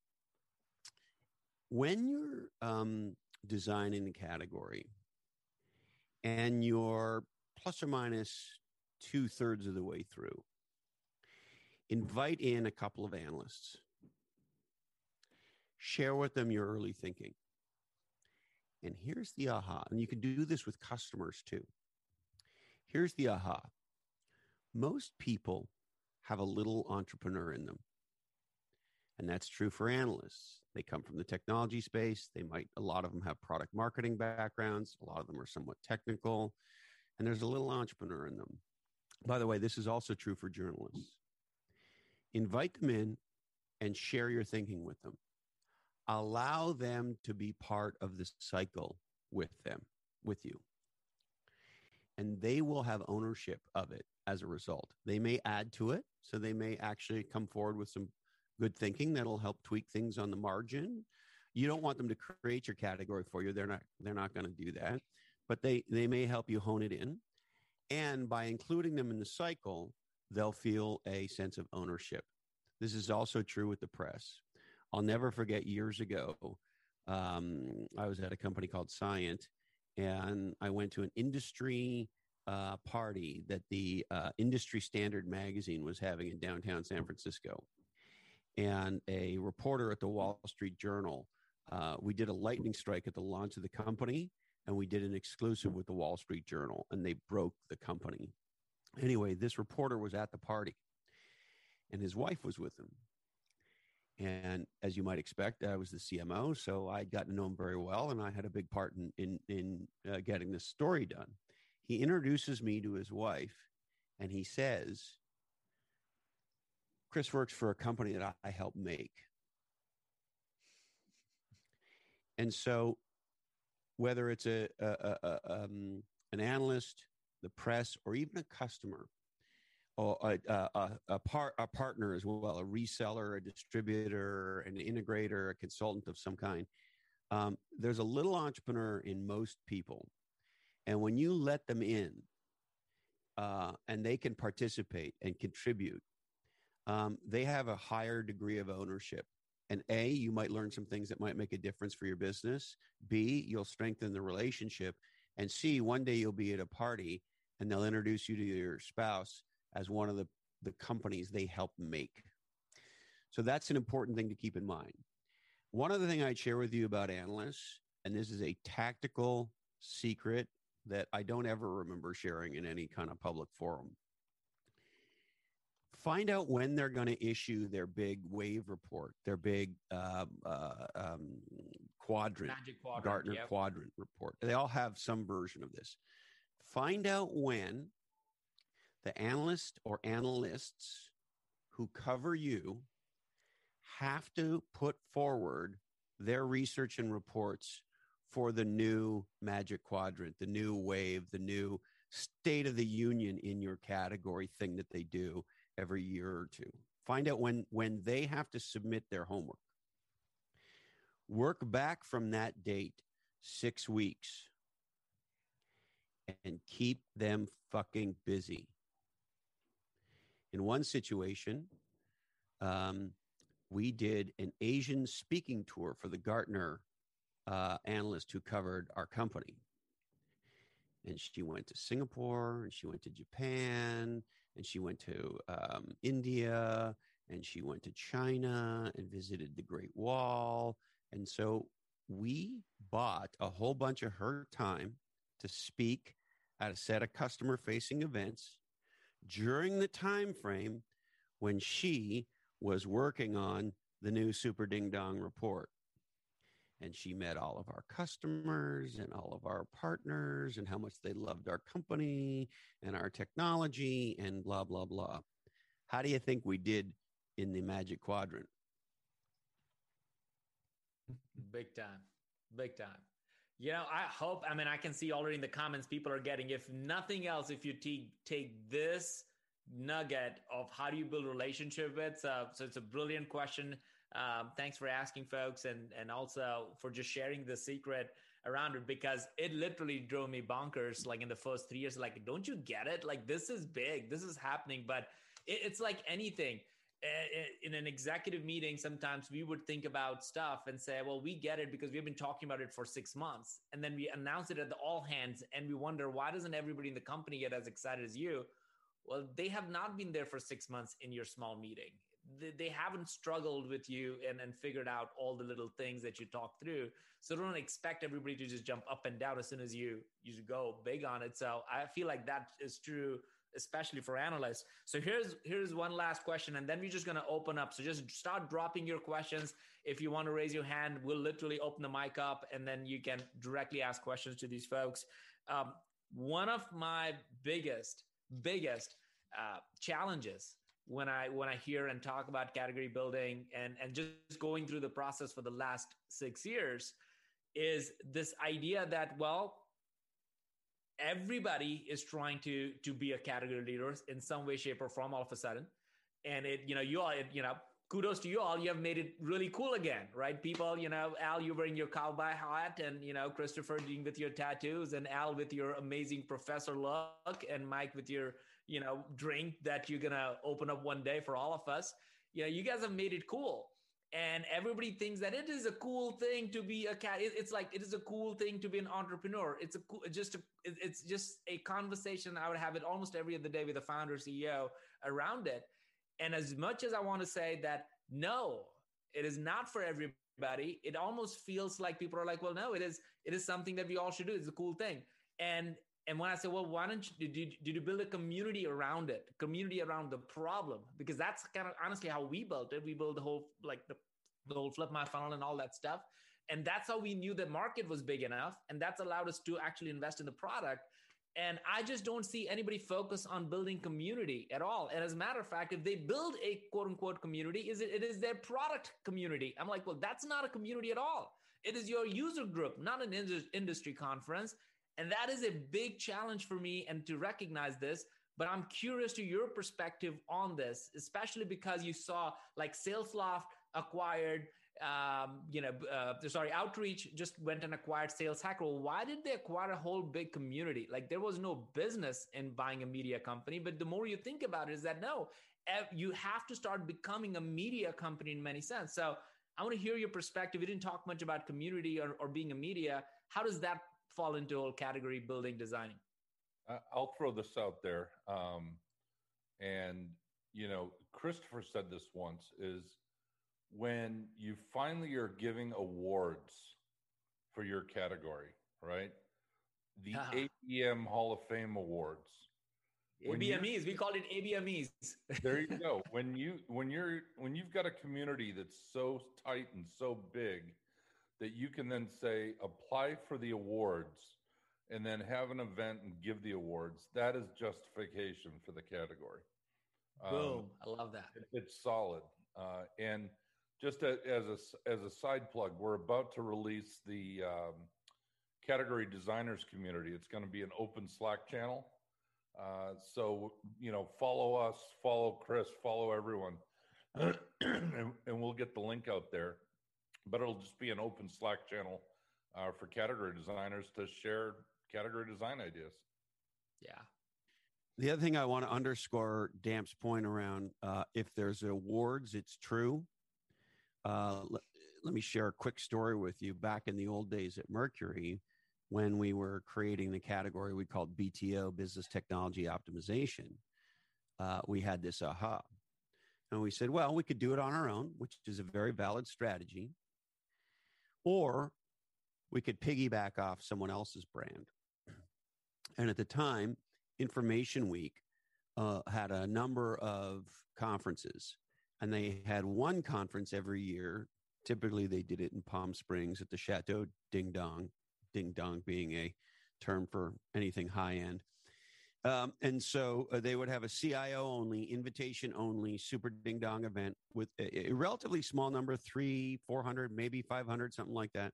when you're um, designing a category and you're plus or minus two thirds of the way through, invite in a couple of analysts, share with them your early thinking. And here's the aha. And you can do this with customers too. Here's the aha. Most people have a little entrepreneur in them. And that's true for analysts. They come from the technology space. They might, a lot of them have product marketing backgrounds. A lot of them are somewhat technical. And there's a little entrepreneur in them. By the way, this is also true for journalists invite them in and share your thinking with them. Allow them to be part of the cycle with them, with you. And they will have ownership of it as a result. They may add to it. So they may actually come forward with some good thinking that'll help tweak things on the margin. You don't want them to create your category for you. They're not, they're not going to do that, but they, they may help you hone it in. And by including them in the cycle, they'll feel a sense of ownership. This is also true with the press. I'll never forget years ago, um, I was at a company called Scient, and I went to an industry uh, party that the uh, Industry Standard magazine was having in downtown San Francisco. And a reporter at the Wall Street Journal, uh, we did a lightning strike at the launch of the company, and we did an exclusive with the Wall Street Journal, and they broke the company. Anyway, this reporter was at the party, and his wife was with him. And as you might expect, I was the CMO, so I'd gotten to know him very well, and I had a big part in in, in uh, getting this story done. He introduces me to his wife, and he says, "Chris works for a company that I, help make." And so, whether it's a, a, a um, an analyst, the press, or even a customer, or a, a, a, part, a partner as well, a reseller, a distributor, an integrator, a consultant of some kind. Um, there's a little entrepreneur in most people. And when you let them in uh, and they can participate and contribute, um, they have a higher degree of ownership. And A, you might learn some things that might make a difference for your business. B, you'll strengthen the relationship. And C, one day you'll be at a party and they'll introduce you to your spouse as one of the, the companies they help make. So that's an important thing to keep in mind. One other thing I'd share with you about analysts, and this is a tactical secret that I don't ever remember sharing in any kind of public forum. Find out when they're going to issue their big wave report, their big uh, uh, um, quadrant, quadrant, Gartner yep. quadrant report. They all have some version of this. Find out when the analyst or analysts who cover you have to put forward their research and reports for the new magic quadrant, the new wave, the new state of the union in your category thing that they do every year or two. Find out when when they have to submit their homework. Work back from that date 6 weeks and keep them fucking busy. In one situation, um, we did an Asian speaking tour for the Gartner uh, analyst who covered our company. And she went to Singapore and she went to Japan and she went to um, India and she went to China and visited the Great Wall. And so we bought a whole bunch of her time to speak at a set of customer facing events during the time frame when she was working on the new Super Ding Dong report. And she met all of our customers and all of our partners and how much they loved our company and our technology and blah, blah, blah. How do you think we did in the Magic Quadrant? Big time. Big time. You know, I hope, I mean, I can see already in the comments people are getting, if nothing else, if you t- take this nugget of how do you build relationship with, so, so it's a brilliant question. Um, thanks for asking folks and, and also for just sharing the secret around it because it literally drove me bonkers like in the first three years. Like, don't you get it? Like, this is big, this is happening, but it, it's like anything in an executive meeting, sometimes we would think about stuff and say, well, we get it because we've been talking about it for six months. And then we announce it at the all hands and we wonder, why doesn't everybody in the company get as excited as you? Well, they have not been there for six months in your small meeting. They, they haven't struggled with you and, and figured out all the little things that you talk through. So don't expect everybody to just jump up and down as soon as you, you go big on it. So I feel like that is true especially for analysts. So here's here's one last question, and then we're just gonna open up. So just start dropping your questions. If you want to raise your hand, we'll literally open the mic up, and then you can directly ask questions to these folks. Um, one of my biggest biggest uh, challenges when I when I hear and talk about category building and and just going through the process for the last six years is this idea that well everybody is trying to to be a category leader in some way shape or form all of a sudden. And it you know you all you know kudos to you all. You have made it really cool again right? People you know al you're wearing your cowboy hat and you know christopher doing with your tattoos and al with your amazing professor look and mike with your you know drink that you're gonna open up one day for all of us. You know you guys have made it cool. And everybody thinks that it is a cool thing to be a cat. It's like it is a cool thing to be an entrepreneur. It's a cool just a, it's just a conversation i would have it almost every other day with the founder ceo around it. And as much as i want to say that no it is not for everybody it almost feels like people are like well no it is it is something that we all should do. It's a cool thing. And and when I say, well, why don't you did you build a community around it, community around the problem? Because that's kind of honestly how we built it. We built the whole like the, the whole flip my funnel and all that stuff. And that's how we knew the market was big enough. And that's allowed us to actually invest in the product. And I just don't see anybody focus on building community at all. And as a matter of fact, if they build a quote unquote community, is it, it is their product community. I'm like, well, that's not a community at all. It is your user group, not an industry conference. And that is a big challenge for me and to recognize this. But I'm curious to your perspective on this, especially because you saw like SalesLoft acquired, um, you know, uh, sorry, Outreach just went and acquired Sales Hacker. Why did they acquire a whole big community? Like there was no business in buying a media company. But the more you think about it, is that no, you have to start becoming a media company in many sense. So I want to hear your perspective. You didn't talk much about community or, or being a media. How does that fall into whole category building designing? I'll throw this out there. Um, and, you know, Christopher said this once is when you finally are giving awards for your category, right? The uh-huh. ABM Hall of Fame Awards. ABMEs, we call it ABMEs. there you go. When you when you're when you've got a community that's so tight and so big that you can then say apply for the awards and then have an event and give the awards. That is justification for the category. Boom. Um, i love that. it, it's solid. Uh, and just a, as a as a side plug we're about to release the um, category designers community. It's going to be an open slack channel. Uh, so you know follow us follow chris follow everyone. And, and we'll get the link out there but it'll just be an open Slack channel uh, for category designers to share category design ideas. Yeah. The other thing I want to underscore Damp's point around uh, if there's awards, it's true. Uh, let, let me share a quick story with you. Back in the old days at Mercury, when we were creating the category we called BTO, Business Technology Optimization, uh, we had this aha. And we said, well, we could do it on our own, which is a very valid strategy, or we could piggyback off someone else's brand. And at the time, Information Week uh, had a number of conferences, and they had one conference every year. Typically, they did it in Palm Springs at the Chateau Ding Dong, Ding Dong being a term for anything high end. Um, and so uh, they would have a CIO only, invitation only, super ding dong event with a, a, relatively small number, three, 400, maybe 500, something like that.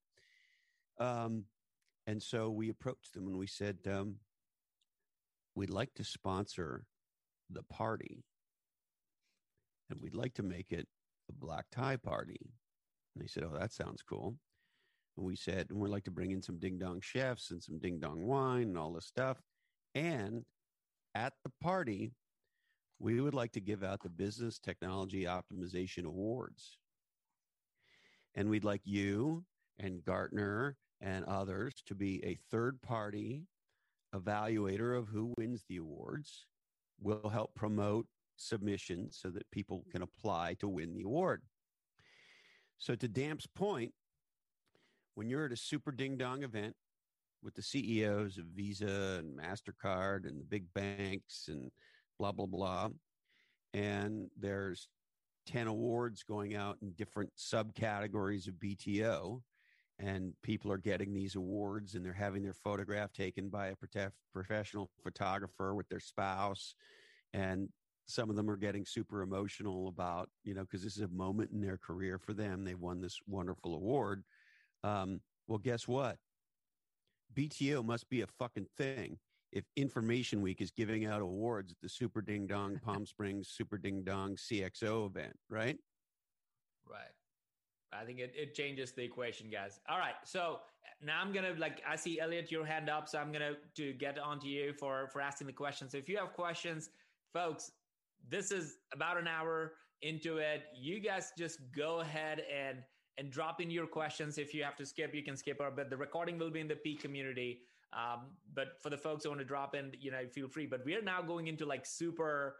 Um, and so we approached them and we said, um, we'd like to sponsor the party and we'd like to make it a black tie party. And they said, Oh, that sounds cool. And we said, and we'd like to bring in some ding dong chefs and some ding dong wine and all this stuff. And at the party, we would like to give out the Business Technology Optimization Awards. And we'd like you and Gartner and others to be a third party evaluator of who wins the awards. We'll help promote submissions so that people can apply to win the award. So, to Damp's point, when you're at a super ding dong event with the CEOs of Visa and MasterCard and the big banks and blah, blah, blah, and there's 10 awards going out in different subcategories of BTO, and people are getting these awards and they're having their photograph taken by a professional photographer with their spouse and some of them are getting super emotional about you know because this is a moment in their career for them. They won this wonderful award. Um, well guess what bto must be a fucking thing if information week is giving out awards at the super ding dong palm springs super ding dong cxo event right right I think it, it changes the equation, guys. All right. So now I'm gonna like I see Elliot, your hand up, so I'm gonna to get onto you for for asking the questions. So if you have questions, folks, this is about an hour into it. You guys just go ahead and and drop in your questions. If you have to skip, you can skip. Or but the recording will be in the P community. Um, but for the folks who want to drop in, you know, feel free. But we are now going into like super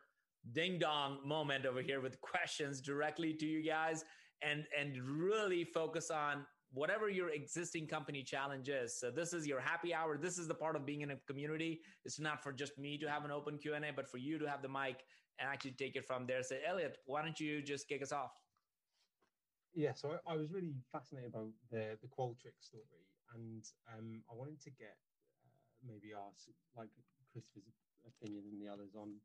ding dong moment over here with questions directly to you guys and and really focus on whatever your existing company challenge is. So this is your happy hour. This is the part of being in a community. It's not for just me to have an open Q&A, but for you to have the mic and actually take it from there. So Elliot, why don't you just kick us off? Yeah, so I, I was really fascinated about the the Qualtrics story, and um, I wanted to get uh, maybe ask like Christopher's opinion and the others on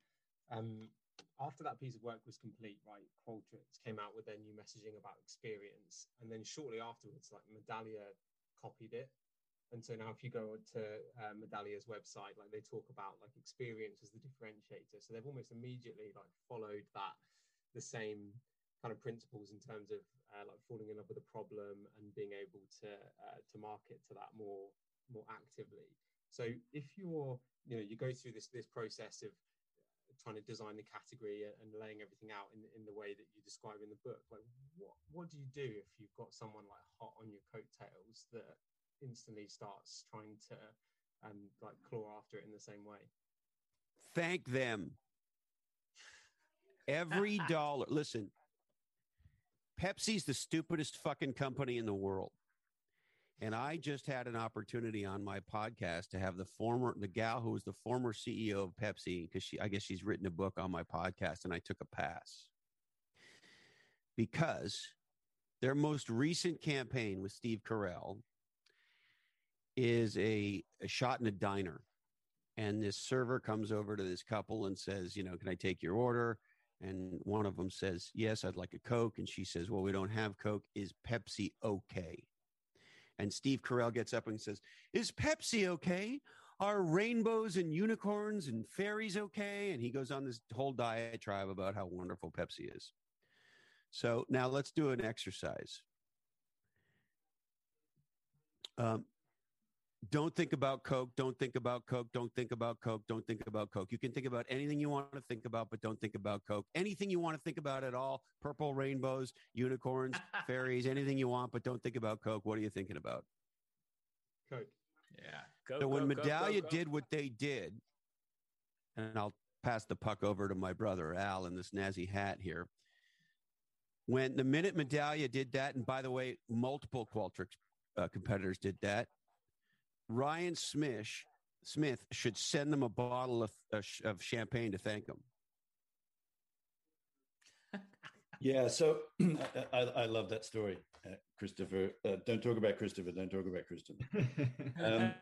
um, after that piece of work was complete, right, Qualtrics came out with their new messaging about experience. And then shortly afterwards, like Medallia copied it. And so now if you go to uh, Medallia's website, like they talk about like experience as the differentiator. So they've almost immediately like followed that, the same kind of principles in terms of uh, like falling in love with a problem and being able to uh, to market to that more more actively. So if you're, you know, you go through this this process of trying to design the category and laying everything out in, in the way that you describe in the book like what what do you do if you've got someone like hot on your coattails that instantly starts trying to um like claw after it in the same way thank them every dollar listen pepsi's the stupidest fucking company in the world and I just had an opportunity on my podcast to have the former, the gal who was the former CEO of Pepsi, because she, I guess she's written a book on my podcast, and I took a pass because their most recent campaign with Steve Carell is a, a shot in a diner. And this server comes over to this couple and says, You know, can I take your order? And one of them says, Yes, I'd like a Coke. And she says, Well, we don't have Coke. Is Pepsi okay? And Steve Carell gets up and says, Is Pepsi okay? Are rainbows and unicorns and fairies okay? And he goes on this whole diatribe about how wonderful Pepsi is. So now let's do an exercise. Um, don't think about Coke. Don't think about Coke. Don't think about Coke. Don't think about Coke. You can think about anything you want to think about, but don't think about Coke. Anything you want to think about at all purple rainbows, unicorns, fairies, anything you want, but don't think about Coke. What are you thinking about? Coke. Yeah. Go, so when go, go, Medallia go, go. did what they did, and I'll pass the puck over to my brother Al in this nazi hat here. When the minute Medallia did that, and by the way, multiple Qualtrics uh, competitors did that, Ryan Smith Smith should send them a bottle of, uh, of champagne to thank them. Yeah, so I, I, love that story, uh, Christopher. Uh, don't talk about Christopher. Don't talk about Christopher. Um,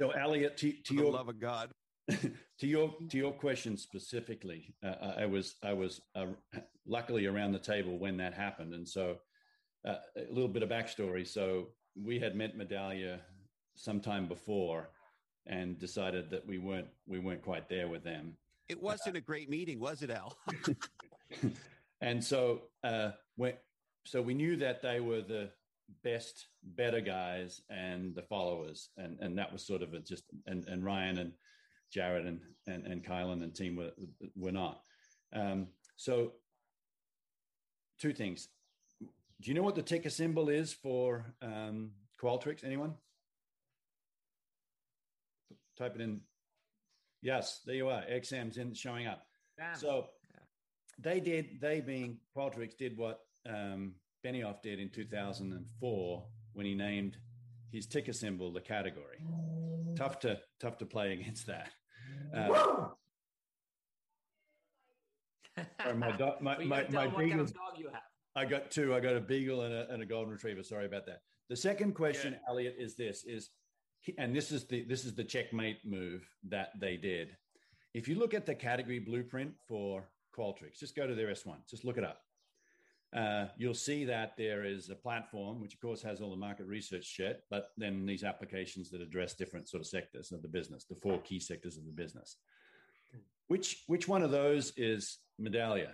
so, Elliot, to, to your love of God, to your to your question specifically, uh, I was I was uh, luckily around the table when that happened, and so uh, a little bit of backstory. So we had met Medallia sometime before, and decided that we weren't we weren't quite there with them. It wasn't a great meeting, was it, Al? and so uh, when so we knew that they were the best, better guys and the followers, and and that was sort of a just and and Ryan and Jared and and and Kylan and team were were not. Um, so two things. Do you know what the ticker symbol is for um, Qualtrics? Anyone? Type it in. Yes, there you are. XM's in showing up. Damn. So they did. They being Qualtrics did what um, Benioff did in 2004 when he named his ticker symbol the category. Tough to tough to play against that. Um, sorry, my, do- my, Well, my, gotta my them what kind of dog you have. I got two. I got a beagle and a, and a golden retriever. Sorry about that. The second question, Elliot, is this: is and this is the this is the checkmate move that they did. If you look at the category blueprint for Qualtrics, just go to their S1, just look it up. Uh, you'll see that there is a platform, which of course has all the market research shit, but then these applications that address different sort of sectors of the business, the four key sectors of the business. Which which one of those is Medallia?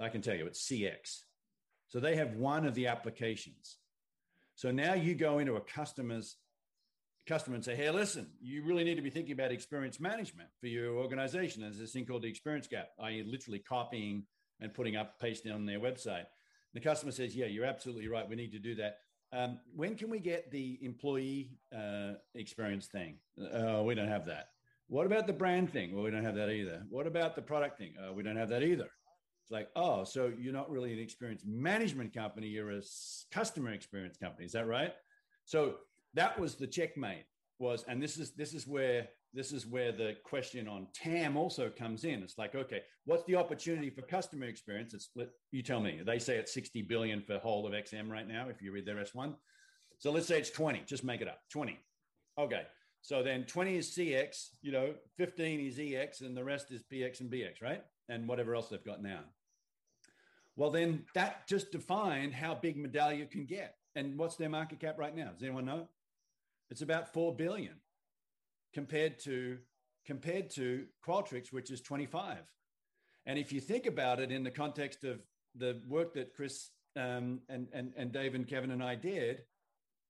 I can tell you, it's CX. So they have one of the applications. So now you go into a customer's customer and say, hey, listen, you really need to be thinking about experience management for your organization. There's this thing called the experience gap, i.e., literally copying and putting up, pasting on their website. The customer says, yeah, you're absolutely right. We need to do that. Um, when can we get the employee uh, experience thing? Uh, we don't have that. What about the brand thing? Well, we don't have that either. What about the product thing? Uh, we don't have that either. It's like, oh, so you're not really an experience management company. You're a customer experience company. Is that right? So that was the checkmate was, and this is, this is where, this is where the question on TAM also comes in. It's like, okay, what's the opportunity for customer experience? It's, you tell me, they say it's 60 billion for whole of XM right now. If you read their S1. So let's say it's 20, just make it up 20. Okay. So then 20 is CX, you know, 15 is EX, and the rest is PX and BX, right? And whatever else they've got now. Well, then that just defined how big Medallia can get. And what's their market cap right now? Does anyone know? It's about 4 billion compared to compared to Qualtrics, which is 25. And if you think about it in the context of the work that Chris um, and, and, and Dave and Kevin and I did,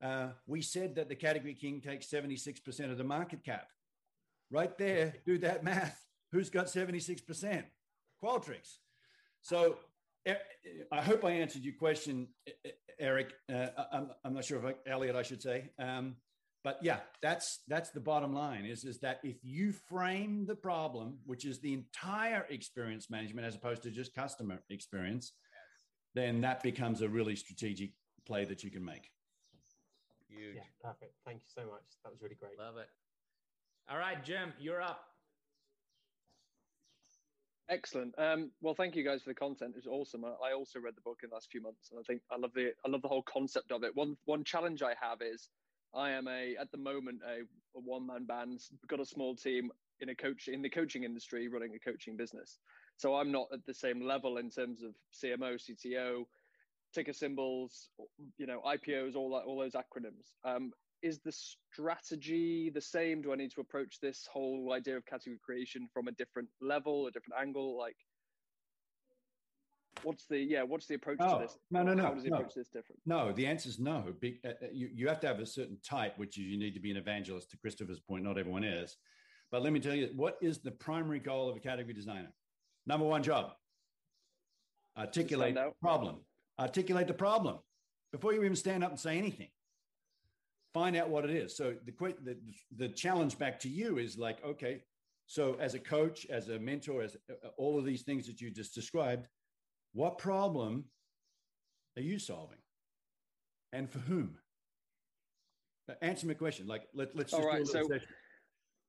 uh, we said that the category king takes 76% of the market cap. Right there, do that math. Who's got 76%? Qualtrics. So I hope I answered your question, Eric. Uh, I'm, I'm, not sure if I, Elliot, I should say. Um, but yeah, that's that's the bottom line. Is is that if you frame the problem, which is the entire experience management as opposed to just customer experience, then that becomes a really strategic play that you can make. Huge. Yeah, perfect. Thank you so much. That was really great. Love it. All right, Jim, you're up. Excellent. Um, well, thank you guys for the content. It was awesome. I, I also read the book in the last few months, and I think I love the I love the whole concept of it. One one challenge I have is I am a at the moment a, a one man band. Got a small team in a coach in the coaching industry, running a coaching business. So I'm not at the same level in terms of CMO, CTO, ticker symbols, you know, IPOs, all that, all those acronyms. Um, is the strategy the same? Do I need to approach this whole idea of category creation from a different level, a different angle? Like, what's the yeah? What's the approach no, to this? No, no, no. How does he no. approach this different? No, the answer is no. Be, uh, you you have to have a certain type, which is you need to be an evangelist. To Christopher's point, not everyone is. But let me tell you, what is the primary goal of a category designer? Number one job: articulate the problem. Articulate the problem before you even stand up and say anything. Find out what it is. So the the the challenge back to you is like, okay, so as a coach, as a mentor, as uh, all of these things that you just described, what problem are you solving, and for whom? Answer my question. Like let, let's just all right. so session.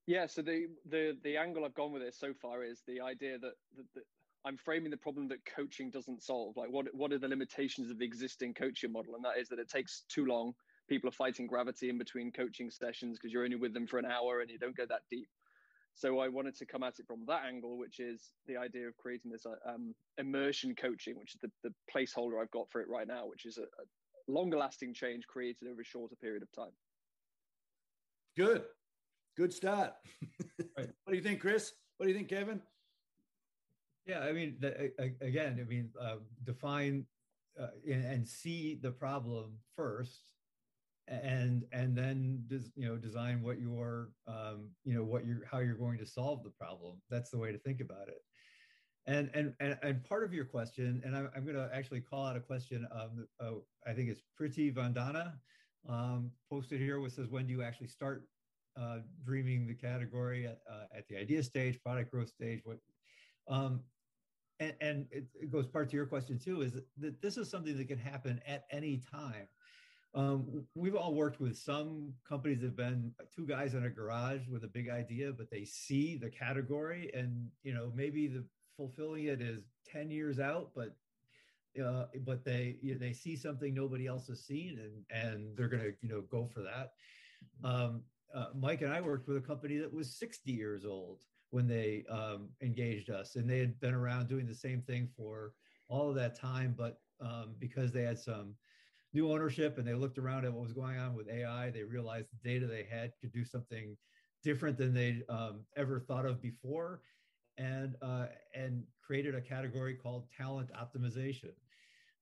yeah, so the the the angle I've gone with this so far is the idea that, that, that I'm framing the problem that coaching doesn't solve. Like, what what are the limitations of the existing coaching model? And that is that it takes too long. People are fighting gravity in between coaching sessions because you're only with them for an hour and you don't go that deep. So I wanted to come at it from that angle, which is the idea of creating this uh, um, immersion coaching, which is the, the placeholder I've got for it right now, which is a, a longer lasting change created over a shorter period of time. Good. Good start. right. What do you think, Chris? What do you think, Kevin? Yeah, I mean, the, again, I mean, uh, define uh, and see the problem first, and and then des, you know design what your um, you know what you're how you're going to solve the problem. That's the way to think about it. And and and, and part of your question, and I'm, I'm going to actually call out a question. Um, uh, I think it's Pretty Vandana um, posted here, which says, "When do you actually start uh, dreaming the category at, uh, at the idea stage, product growth stage? What um, and, and it, it, goes part to your question too is that this is something that can happen at any time um, we've all worked with some companies that have been two guys in a garage with a big idea but they see the category and you know maybe the fulfilling it is 10 years out but uh, but they you know, they see something nobody else has seen and and they're going to you know go for that um, uh, mike and i worked with a company that was 60 years old when they um, engaged us. And they had been around doing the same thing for all of that time. But um, because they had some new ownership and they looked around at what was going on with AI, they realized the data they had could do something different than they'd um, ever thought of before. And, uh, and created a category called talent optimization.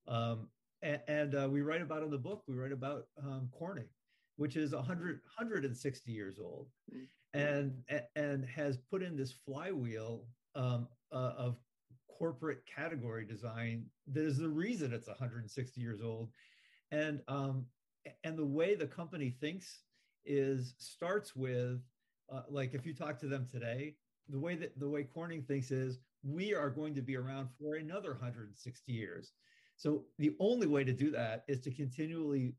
Um, and, and uh, we write about in the book, we write about um, Corning, which is 100, 160 years old. Mm and and has put in this flywheel um, uh, of corporate category design that is the reason it's 160 years old and um, and the way the company thinks is starts with uh, like if you talk to them today the way that the way corning thinks is we are going to be around for another 160 years. So the only way to do that is to continually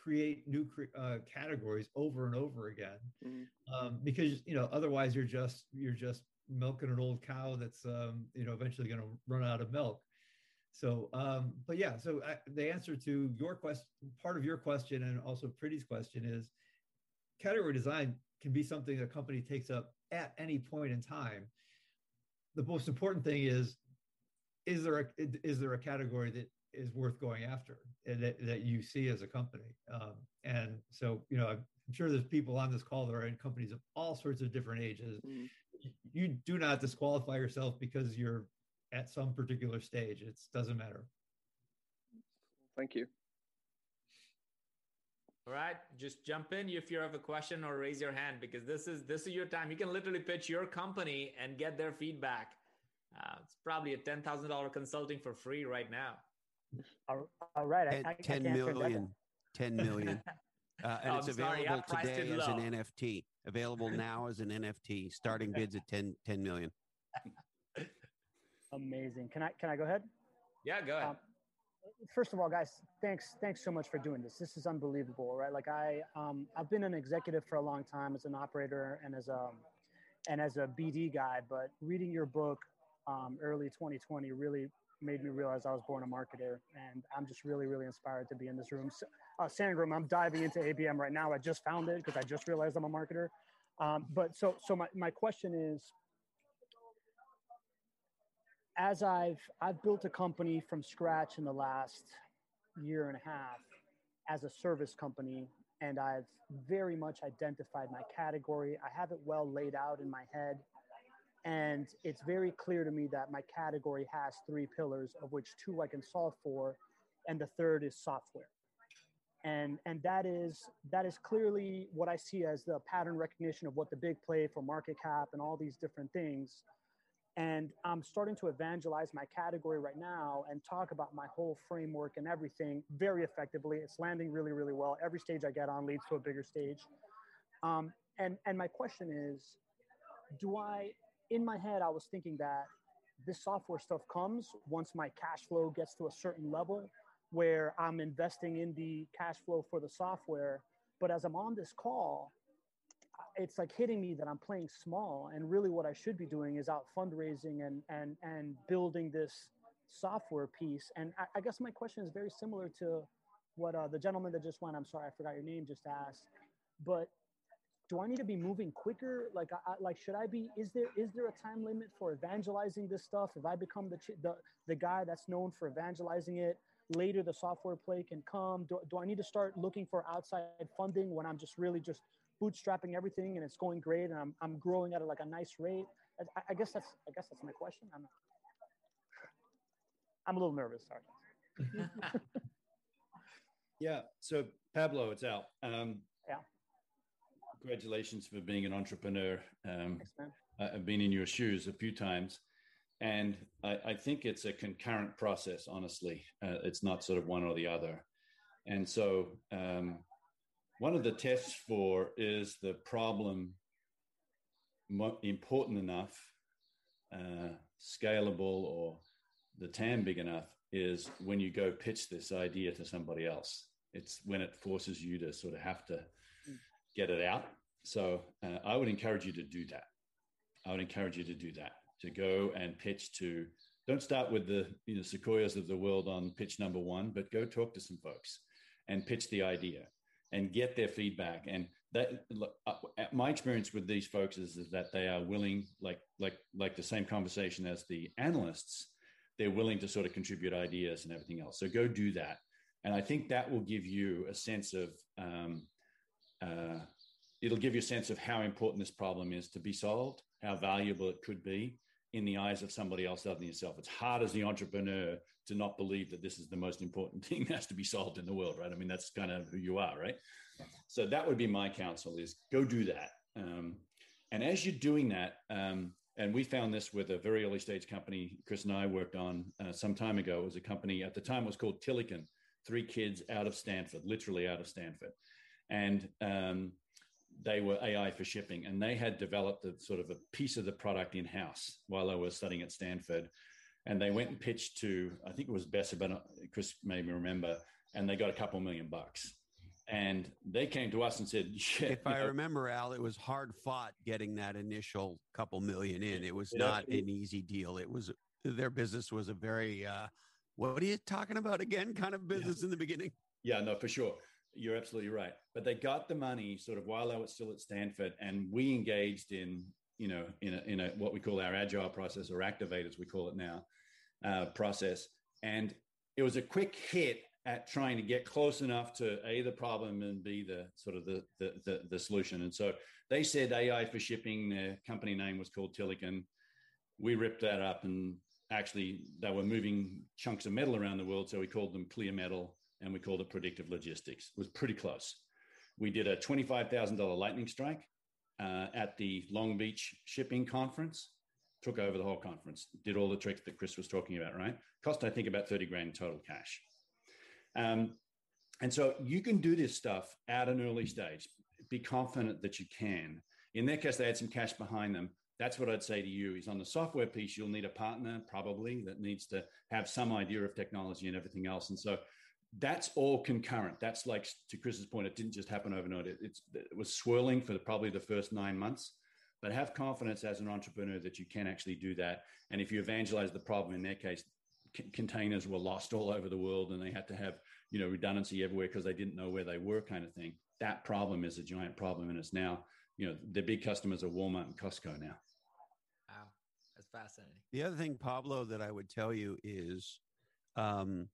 create new uh, categories over and over again. Mm-hmm. um, because you know otherwise you're just you're just milking an old cow that's um, you know eventually going to run out of milk so um, but yeah so I, the answer to your question part of your question and also pretty's question is category design can be something a company takes up at any point in time the most important thing is is there a is there a category that is worth going after that, that you see as a company. Um, and so, you know, I'm sure there's people on this call that are in companies of all sorts of different ages. Mm. You do not disqualify yourself because you're at some particular stage. It doesn't matter. Thank you. All right, just jump in if you have a question or raise your hand because this is this is your time. You can literally pitch your company and get their feedback. Uh, it's probably a ten thousand dollar consulting for free right now. All, all right. I, I, 10 I million. 10 million. Uh, and oh, it's sorry, available today as an NFT. Available now as an NFT. Starting bids at 10, 10 million. Amazing. Can I can I go ahead? Yeah, go ahead. Um, first of all, guys, thanks thanks so much for doing this. This is unbelievable, right? Like I um, I've been an executive for a long time as an operator and as a and as a BD guy, but reading your book um, early 2020 really made me realize I was born a marketer. And I'm just really, really inspired to be in this room. So, uh, Sangram, I'm diving into ABM right now. I just found it because I just realized I'm a marketer. Um, but so, so my, my question is, as I've, I've built a company from scratch in the last year and a half as a service company, and I've very much identified my category. I have it well laid out in my head And it's very clear to me that my category has three pillars, of which two I can solve for, and the third is software. And, and that is that is clearly what I see as the pattern recognition of what the big play for market cap and all these different things. And I'm starting to evangelize my category right now and talk about my whole framework and everything very effectively. It's landing really, really well. Every stage I get on leads to a bigger stage. Um, and and my question is, do I in my head, I was thinking that this software stuff comes once my cash flow gets to a certain level where I'm investing in the cash flow for the software. But as I'm on this call, it's like hitting me that I'm playing small. And really, what I should be doing is out fundraising and and and building this software piece. And I, I guess my question is very similar to what uh, the gentleman that just went. I'm sorry, I forgot your name. Just asked, but do I need to be moving quicker? Like, I, like, should I be? Is there is there a time limit for evangelizing this stuff? If I become the the the guy that's known for evangelizing it, later the software play can come. Do, do I need to start looking for outside funding when I'm just really just bootstrapping everything and it's going great and I'm I'm growing at a, like a nice rate? I, I guess that's I guess that's my question. I'm I'm a little nervous. Sorry. yeah. So Pablo, it's out. Um, yeah congratulations for being an entrepreneur. Um, Thanks, I've been in your shoes a few times, and I, I think it's a concurrent process. Honestly, uh, it's not sort of one or the other. And so, um, one of the tests for is the problem important enough, uh, scalable, or the TAM big enough is when you go pitch this idea to somebody else. It's when it forces you to sort of have to get it out. So uh, I would encourage you to do that. I would encourage you to do that to go and pitch to. Don't start with the you know sequoias of the world on pitch number one, but go talk to some folks and pitch the idea and get their feedback. And that uh, my experience with these folks is, is that they are willing, like like like the same conversation as the analysts, they're willing to sort of contribute ideas and everything else. So go do that, and I think that will give you a sense of um, uh, it'll give you a sense of how important this problem is to be solved, how valuable it could be in the eyes of somebody else other than yourself. It's hard as the entrepreneur to not believe that this is the most important thing that has to be solved in the world, right? I mean, that's kind of who you are, right? So that would be my counsel: is go do that. Um, and as you're doing that, um, and we found this with a very early stage company Chris and I worked on uh, some time ago. It was a company at the time was called Tillicon. Three kids out of Stanford, literally out of Stanford and um, they were AI for shipping, and they had developed a sort of a piece of the product in house while they were studying at Stanford. And they went and pitched to, I think it was Besser, but Chris made me remember, and they got a couple million bucks. And they came to us and said, If I know, remember, Al, it was hard fought getting that initial couple million in. It was yeah, not an easy deal. It was their business was a very, uh, what are you talking about again? Kind of business yeah. in the beginning. Yeah, no, for sure. You're absolutely right. But they got the money sort of while they were still at Stanford, and we engaged in, you know, in a, in a what we call our agile process or activators, we call it now, uh, process. And it was a quick hit at trying to get close enough to a the problem and b the sort of the the, the, the solution. And so they said AI for shipping. Their company name was called Tillicon. We ripped that up and actually they were moving chunks of metal around the world, so we called them clear metal and we called it predictive logistics. It was pretty close. We did a $25,000 lightning strike uh, at the Long Beach shipping conference, took over the whole conference, did all the tricks that Chris was talking about, right? Cost, I think, about 30 grand total cash. Um, and so you can do this stuff at an early stage. Be confident that you can. In their case, they had some cash behind them. That's what I'd say to you is on the software piece, you'll need a partner probably that needs to have some idea of technology and everything else. And so that's all concurrent. That's like to Chris's point, it didn't just happen overnight. It, it was swirling for the, probably the first nine months. But have confidence as an entrepreneur that you can actually do that. And if you evangelize the problem, in their case, c- containers were lost all over the world, and they had to have you know redundancy everywhere because they didn't know where they were, kind of thing. That problem is a giant problem, and it's now you know their big customers are Walmart and Costco now. Wow, that's fascinating. The other thing, Pablo, that I would tell you is. Um,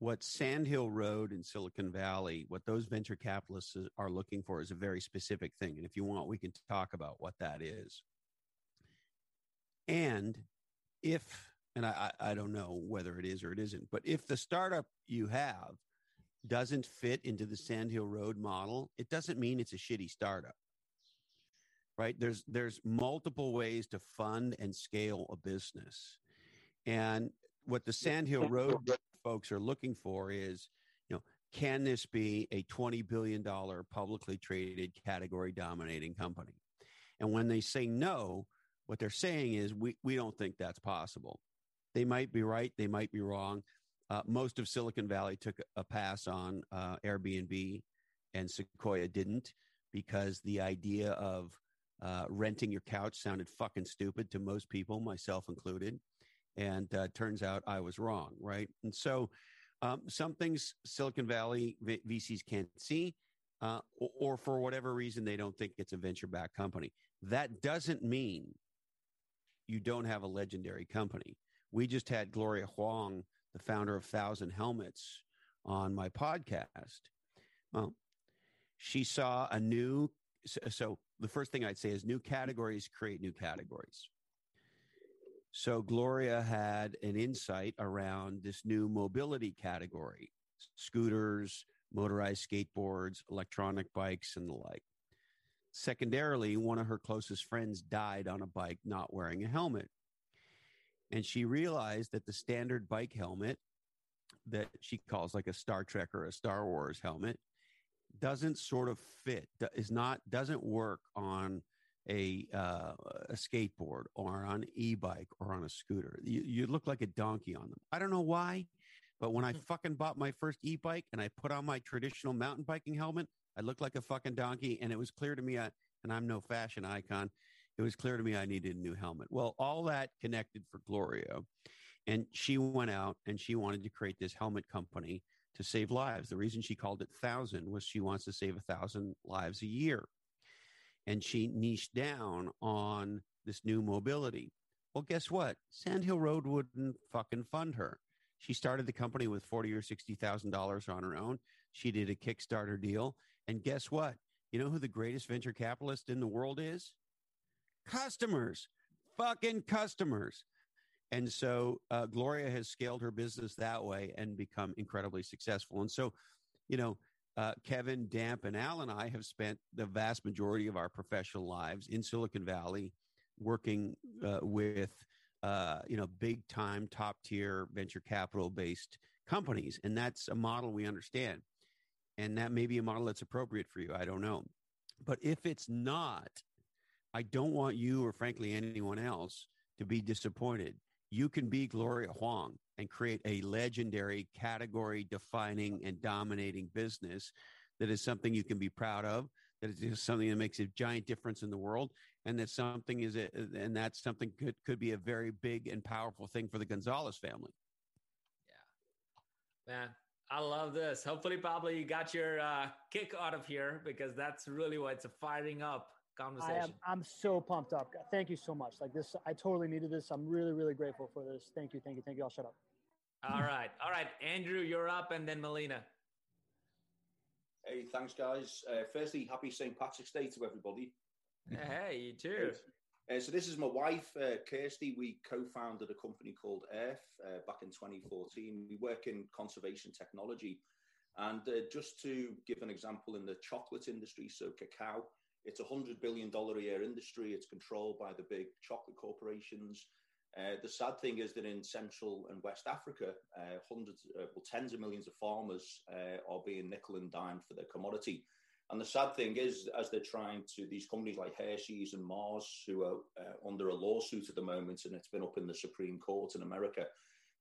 what Sandhill Road in Silicon Valley, what those venture capitalists are looking for is a very specific thing. And if you want, we can talk about what that is. And if, and I, I don't know whether it is or it isn't, but if the startup you have doesn't fit into the Sandhill Road model, it doesn't mean it's a shitty startup. Right? There's there's multiple ways to fund and scale a business. And what the Sandhill Road folks are looking for is, you know, can this be a $20 billion publicly traded category dominating company? And when they say no, what they're saying is we, we don't think that's possible. They might be right, they might be wrong. Uh, most of Silicon Valley took a pass on uh, Airbnb, and Sequoia didn't because the idea of uh, renting your couch sounded fucking stupid to most people, myself included. And uh, turns out I was wrong, right? And so um, some things Silicon Valley v- VCs can't see, uh, or, or for whatever reason, they don't think it's a venture backed company. That doesn't mean you don't have a legendary company. We just had Gloria Hwang the founder of Thousand Helmets, on my podcast. Well, she saw a new. So the first thing I'd say is new categories create new categories. So Gloria had an insight around this new mobility category scooters, motorized skateboards, electronic bikes, and the like. Secondarily, one of her closest friends died on a bike not wearing a helmet. And she realized that the standard bike helmet that she calls like a Star Trek or a Star Wars helmet doesn't sort of fit, is not, doesn't work on a, uh, a skateboard or on an e-bike or on a scooter. You, you look like a donkey on them. I don't know why, but when I mm-hmm. fucking bought my first e-bike and I put on my traditional mountain biking helmet, I looked like a fucking donkey and it was clear to me, I, and I'm no fashion icon it was clear to me I needed a new helmet. Well, all that connected for Gloria. And she went out and she wanted to create this helmet company to save lives. The reason she called it Thousand was she wants to save a thousand lives a year. And she niched down on this new mobility. Well, guess what? Sandhill Road wouldn't fucking fund her. She started the company with forty or sixty thousand dollars on her own. She did a Kickstarter deal, and guess what? You know who the greatest venture capitalist in the world is? customers, fucking customers. And so uh, Gloria has scaled her business that way and become incredibly successful. And so, you know, uh, Kevin, Damp, and Al and I have spent the vast majority of our professional lives in Silicon Valley working uh, with, uh, you know, big time, top tier venture capital based companies. And that's a model we understand. And that may be a model that's appropriate for you. I don't know. But if it's not, I don't want you or frankly anyone else to be disappointed. You can be Gloria Hwang and create a legendary category defining and dominating business that is something you can be proud of, that is something that makes a giant difference in the world. And that something is, a, and that's something could, could be a very big and powerful thing for the Gonzalez family. Yeah, man, I love this. Hopefully, Pablo, you got your uh, kick out of here because that's really what's firing up conversation. I am, I'm so pumped up. Thank you so much. Like this, I totally needed this. I'm really, really grateful for this. Thank you, thank you, thank you. I'll shut up. All right, all right, Andrew, you're up, and then Melina. Hey, thanks, guys. Uh, firstly, happy St. Patrick's Day to everybody. Hey, you too. Uh, so this is my wife, uh, Kirsty. We co-founded a company called Earth uh, back in 2014. We work in conservation technology. And uh, just to give an example in the chocolate industry, so cacao, it's a $100 billion a year industry. It's controlled by the big chocolate corporations. Uh, the sad thing is that in Central and West Africa, uh, hundreds, uh, well, tens of millions of farmers uh, are being nickel and dimed for their commodity. And the sad thing is, as they're trying to, these companies like Hershey's and Mars, who are uh, under a lawsuit at the moment, and it's been up in the Supreme Court in America,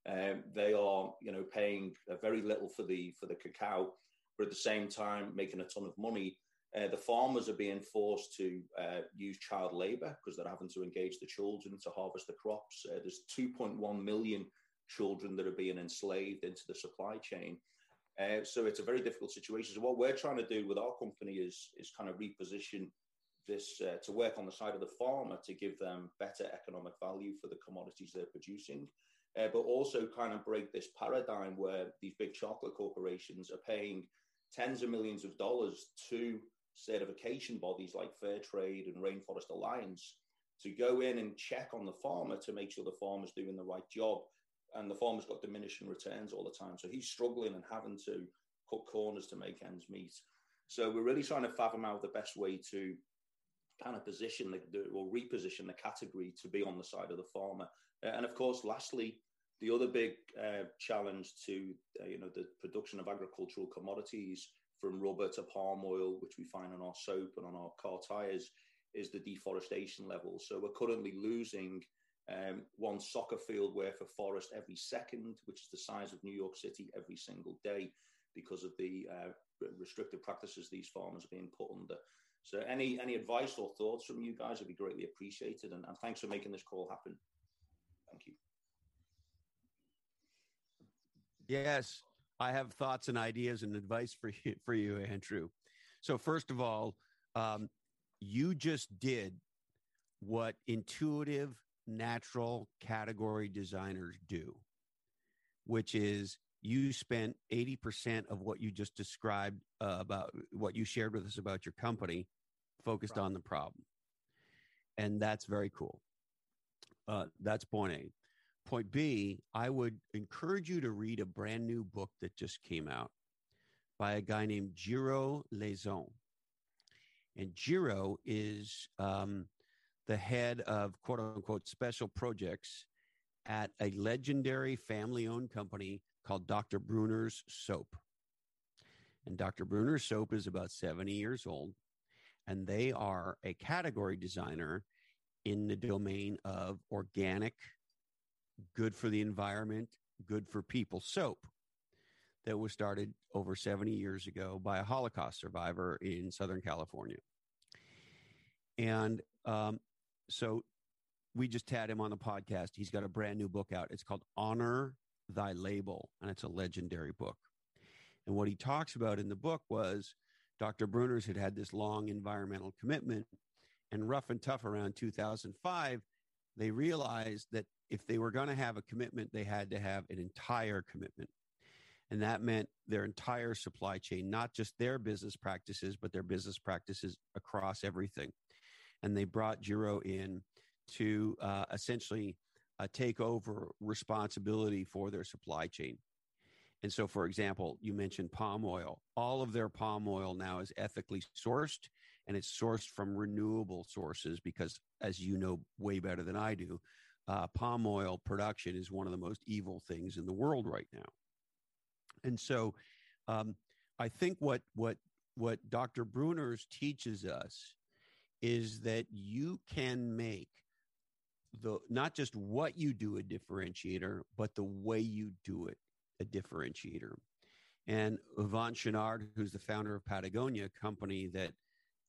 um, they are, you know, paying very little for the for the cacao, but at the same time making a ton of money uh, the farmers are being forced to uh, use child labor because they're having to engage the children to harvest the crops. Uh, there's 2.1 million children that are being enslaved into the supply chain. Uh, so it's a very difficult situation. So what we're trying to do with our company is is kind of reposition this uh, to work on the side of the farmer to give them better economic value for the commodities they're producing, but also kind of break this paradigm where these big chocolate corporations are paying tens of millions of dollars to certification bodies like Fair Trade and Rainforest Alliance to go in and check on the farmer to make sure the farmer's doing the right job. And the farmer's got diminishing returns all the time. So he's struggling and having to cut corners to make ends meet. So we're really trying to fathom out the best way to kind of position the, the, or reposition the category to be on the side of the farmer. Uh, and of course, lastly, the other big uh, challenge to uh, you know the production of agricultural commodities from rubber to palm oil, which we find on our soap and on our car tires, is the deforestation level. So we're currently losing um, one soccer field worth of forest every second, which is the size of New York City every single day, because of the uh, restrictive practices these farmers are being put under. So any any advice or thoughts from you guys would be greatly appreciated, and, and thanks for making this call happen. Thank you. Yes, I have thoughts and ideas and advice for you, for you, Andrew. So first of all, um, you just did what intuitive, natural category designers do, which is you spent 80% of what you just described uh, about what you shared with us about your company focused problem. on the problem. And that's very cool. Uh, that's point A. Point B, I would encourage you to read a brand new book that just came out by a guy named Gero Leson. And Gero is um, the head of quote unquote special projects at a legendary family owned company called Dr. Bronner's Soap. And Dr. Bronner's Soap is about 70 years old, and they are a category designer in the domain of organic good for the environment, good for people soap that was started over 70 years ago by a Holocaust survivor in Southern California. And um, so we just had him on the podcast. He's got a brand new book out. It's called Honor Thy Label, and it's a legendary book. And what he talks about in the book was Dr. Bronner's had had this long environmental commitment, and rough and tough around 2005, they realized that if they were going to have a commitment, they had to have an entire commitment. And that meant their entire supply chain, not just their business practices, but their business practices across everything. And they brought Gero in to uh, essentially uh, take over responsibility for their supply chain. And so, for example, you mentioned palm oil. All of their palm oil now is ethically sourced and it's sourced from renewable sources because, as you know way better than I do, uh, palm oil production is one of the most evil things in the world right now. And so, um, I think what what what Dr. Bronner's teaches us is that you can make the not just what you do a differentiator, but the way you do it a differentiator. And Yvon Chouinard, who's the founder of Patagonia, a company that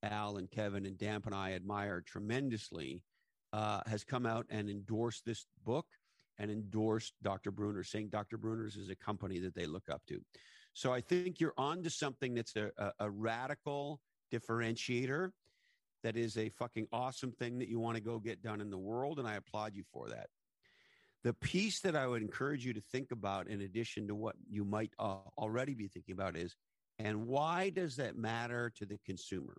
Al and Kevin and Damp and I admire tremendously, uh, has come out and endorsed this book and endorsed Dr. Bronner, saying Dr. Bronner's is a company that they look up to. So I think you're on to something that's a, a, a radical differentiator that is a fucking awesome thing that you want to go get done in the world. And I applaud you for that. The piece that I would encourage you to think about, in addition to what you might uh, already be thinking about, is and why does that matter to the consumer?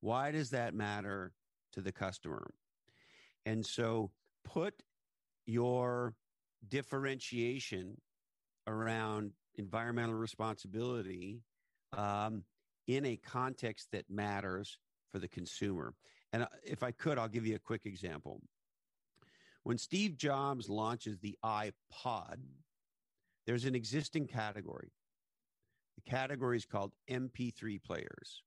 Why does that matter to the customer? And so put your differentiation around environmental responsibility um, in a context that matters for the consumer. And uh, if I could, I'll give you a quick example. When Steve Jobs launches the iPod, there's an existing category. The category is called MP3 players.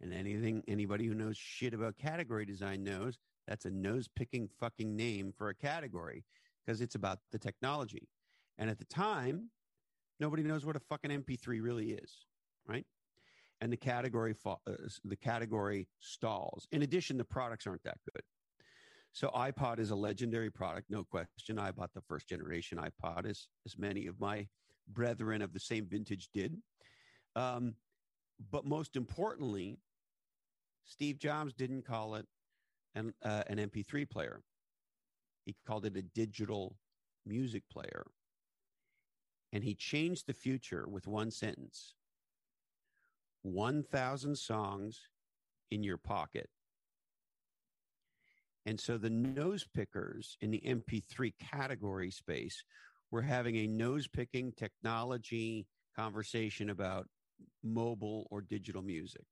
And anything anybody who knows shit about category design knows that's a nose picking fucking name for a category because it's about the technology. And at the time, nobody knows what a fucking MP3 really is, right? And the category uh, the category stalls. In addition, the products aren't that good. So iPod is a legendary product, no question. I bought the first generation iPod, as as many of my brethren of the same vintage did. Um, but most importantly, Steve Jobs didn't call it an, uh, an MP3 player. He called it a digital music player. And he changed the future with one sentence 1,000 songs in your pocket. And so the nose pickers in the MP3 category space were having a nose picking technology conversation about mobile or digital music.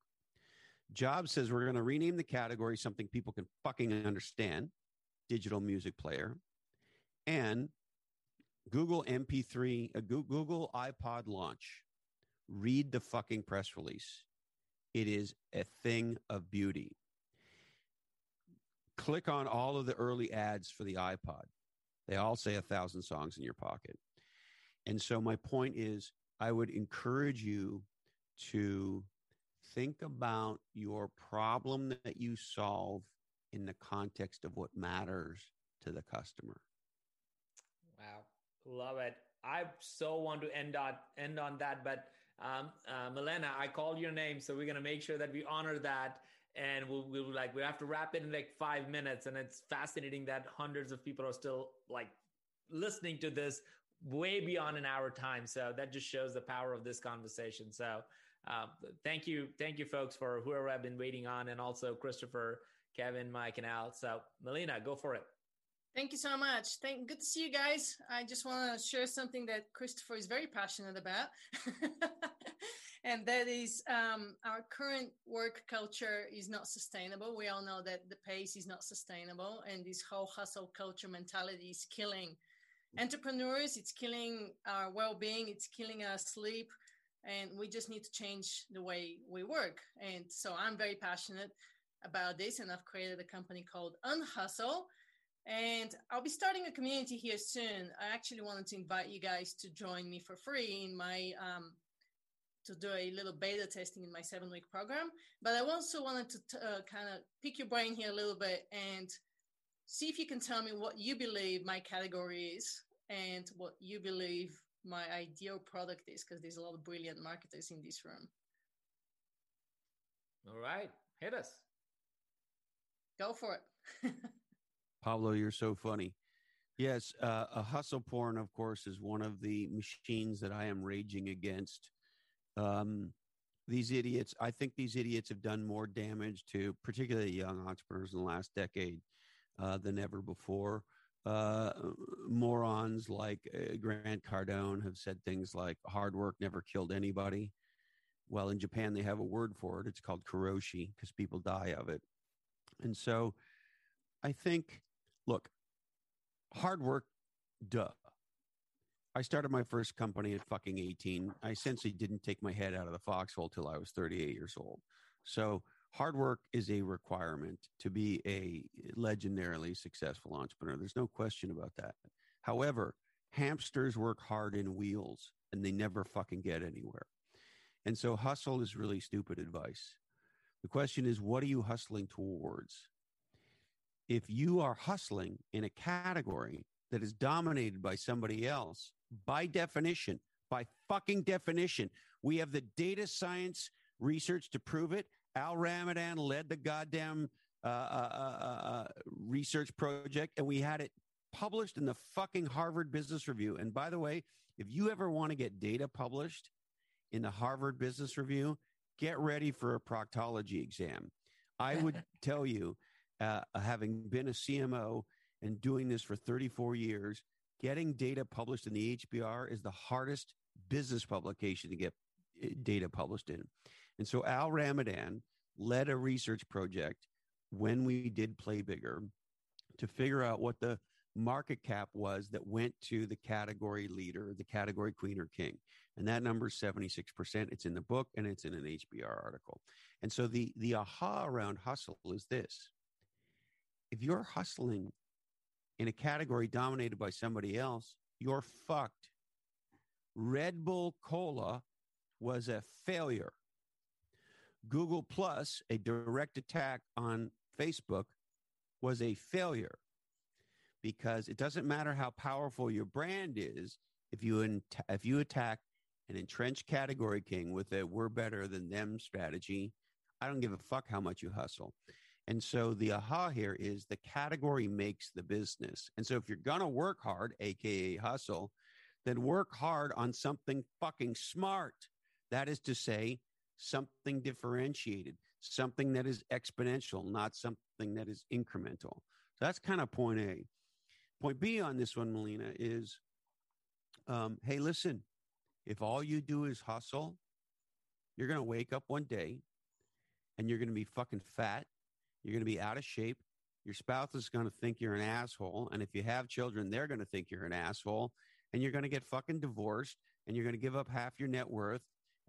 Jobs says we're going to rename the category something people can fucking understand digital music player. And Google MP3, a uh, Google iPod launch. Read the fucking press release. It is a thing of beauty. Click on all of the early ads for the iPod. They all say a thousand songs in your pocket. And so, my point is, I would encourage you to think about your problem that you solve in the context of what matters to the customer. Wow, love it. I so want to end on end on that, but um, uh, Milena, I called your name, so we're gonna make sure that we honor that, and we'll, we'll like we have to wrap it in like five minutes. And it's fascinating that hundreds of people are still like listening to this way beyond an hour time. So that just shows the power of this conversation. So uh, thank you, thank you, folks, for whoever I've been waiting on, and also Christopher, Kevin, Mike, and Al. So Melina, go for it. Thank you so much. Thank, good to see you guys. I just want to share something that Christopher is very passionate about, and that is um, our current work culture is not sustainable. We all know that the pace is not sustainable, and this whole hustle culture mentality is killing entrepreneurs. It's killing our well-being. It's killing our sleep and we just need to change the way we work. And so I'm very passionate about this, and I've created a company called Unhustle. And I'll be starting a community here soon. I actually wanted to invite you guys to join me for free in my um, to do a little beta testing in my seven week program. But I also wanted to t- uh, kind of pick your brain here a little bit and see if you can tell me what you believe my category is and what you believe my ideal product is because there's a lot of brilliant marketers in this room. All right, hit us. Go for it. Pablo, you're so funny. Yes, uh, a hustle porn, of course, is one of the machines that I am raging against. Um, these idiots, I think these idiots have done more damage to particularly young entrepreneurs in the last decade uh, than ever before uh, morons like uh, Grant Cardone have said things like hard work never killed anybody. Well, in Japan, they have a word for it. It's called karoshi because people die of it. And so I think, look, hard work, duh. I started my first company at fucking 18. I essentially didn't take my head out of the foxhole till I was 38 years old. So hard work is a requirement to be a legendarily successful entrepreneur. There's no question about that. However, hamsters work hard in wheels and they never fucking get anywhere. And so hustle is really stupid advice. The question is, what are you hustling towards? If you are hustling in a category that is dominated by somebody else, by definition, by fucking definition, we have the data science research to prove it. Al Ramadan led the goddamn uh, uh, uh, uh, research project, and we had it published in the fucking Harvard Business Review. And by the way, if you ever want to get data published in the Harvard Business Review, get ready for a proctology exam. I would tell you, uh, having been a CMO and doing this for 34 years, getting data published in the HBR is the hardest business publication to get uh, data published in. And so Al Ramadan led a research project when we did Play Bigger to figure out what the market cap was that went to the category leader, the category queen or king. And that number is 76%. It's in the book and it's in an HBR article. And so the, the aha around hustle is this. If you're hustling in a category dominated by somebody else, you're fucked. Red Bull Cola was a failure. Google Plus, a direct attack on Facebook, was a failure because it doesn't matter how powerful your brand is if you in, if you attack an entrenched category king with a we're better than them strategy. I don't give a fuck how much you hustle. And so the aha here is the category makes the business. And so if you're going to work hard aka hustle then work hard on something fucking smart. That is to say something differentiated, something that is exponential, not something that is incremental. So that's kind of point A. Point B on this one, Melina, is um, hey, listen, if all you do is hustle, you're going to wake up one day and you're going to be fucking fat. You're going to be out of shape. Your spouse is going to think you're an asshole. And if you have children, they're going to think you're an asshole. And you're going to get fucking divorced and you're going to give up half your net worth.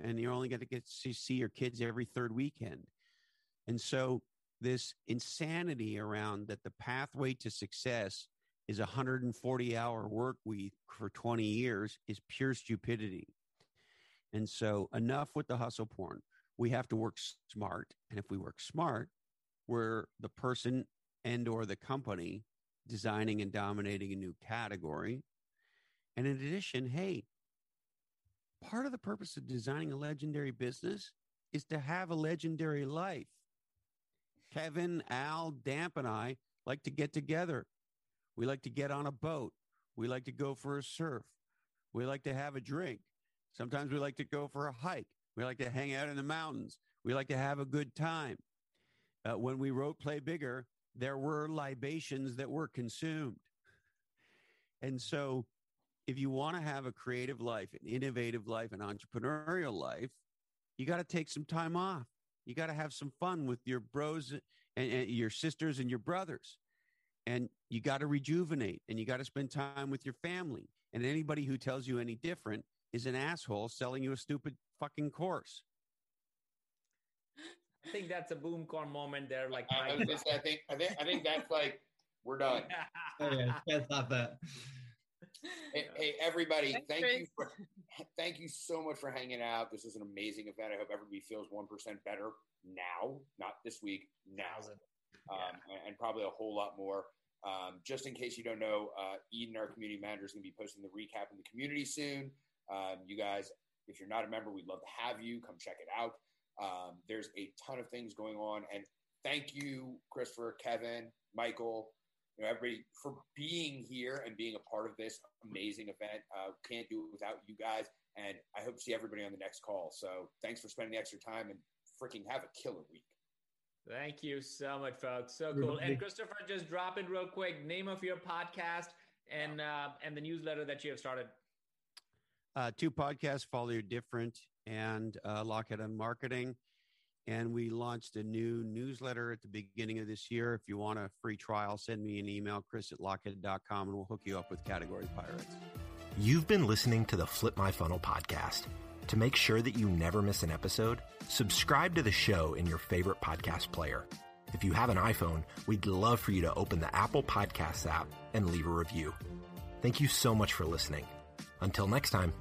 And you're only going to get to see your kids every third weekend. And so, this insanity around that the pathway to success is a 140 hour work week for 20 years is pure stupidity. And so enough with the hustle porn. We have to work smart. And if we work smart, we're the person and or the company designing and dominating a new category. And in addition, hey, part of the purpose of designing a legendary business is to have a legendary life. Kevin, Al, Damp, and I like to get together. We like to get on a boat. We like to go for a surf. We like to have a drink. Sometimes we like to go for a hike. We like to hang out in the mountains. We like to have a good time. Uh, when we wrote Play Bigger, there were libations that were consumed. And so, if you want to have a creative life, an innovative life, an entrepreneurial life, you got to take some time off. You got to have some fun with your bros and, and your sisters and your brothers. And you got to rejuvenate and you got to spend time with your family. And anybody who tells you any different is an asshole selling you a stupid fucking course. I think that's a boom corn moment there. Like I, I, say, I think I think I think that's like we're done. oh, yeah, can't stop that. Hey, hey everybody! Thanks, thank Chris. you for thank you so much for hanging out. This is an amazing event. I hope everybody feels one percent better now, not this week. Now, um, yeah. and probably a whole lot more. Um, just in case you don't know, uh, Eden, our community manager, is going to be posting the recap in the community soon. Um, you guys, if you're not a member, we'd love to have you come check it out. Um, there's a ton of things going on, and thank you, Christopher, Kevin, Michael, you know, everybody for being here and being a part of this amazing event. Uh, can't do it without you guys, and I hope to see everybody on the next call. So thanks for spending the extra time and freaking have a killer week. Thank you so much, folks. So cool. And Christopher, just drop it real quick. Name of your podcast and uh, and the newsletter that you have started. Uh, two podcasts, Follow Your Different and uh, Lochhead on Marketing. And we launched a new newsletter at the beginning of this year. If you want a free trial, send me an email, chris at lochhead.com, and we'll hook you up with Category Pirates. You've been listening to the Flip My Funnel podcast. To make sure that you never miss an episode, subscribe to the show in your favorite podcast player. If you have an iPhone, we'd love for you to open the Apple Podcasts app and leave a review. Thank you so much for listening. Until next time.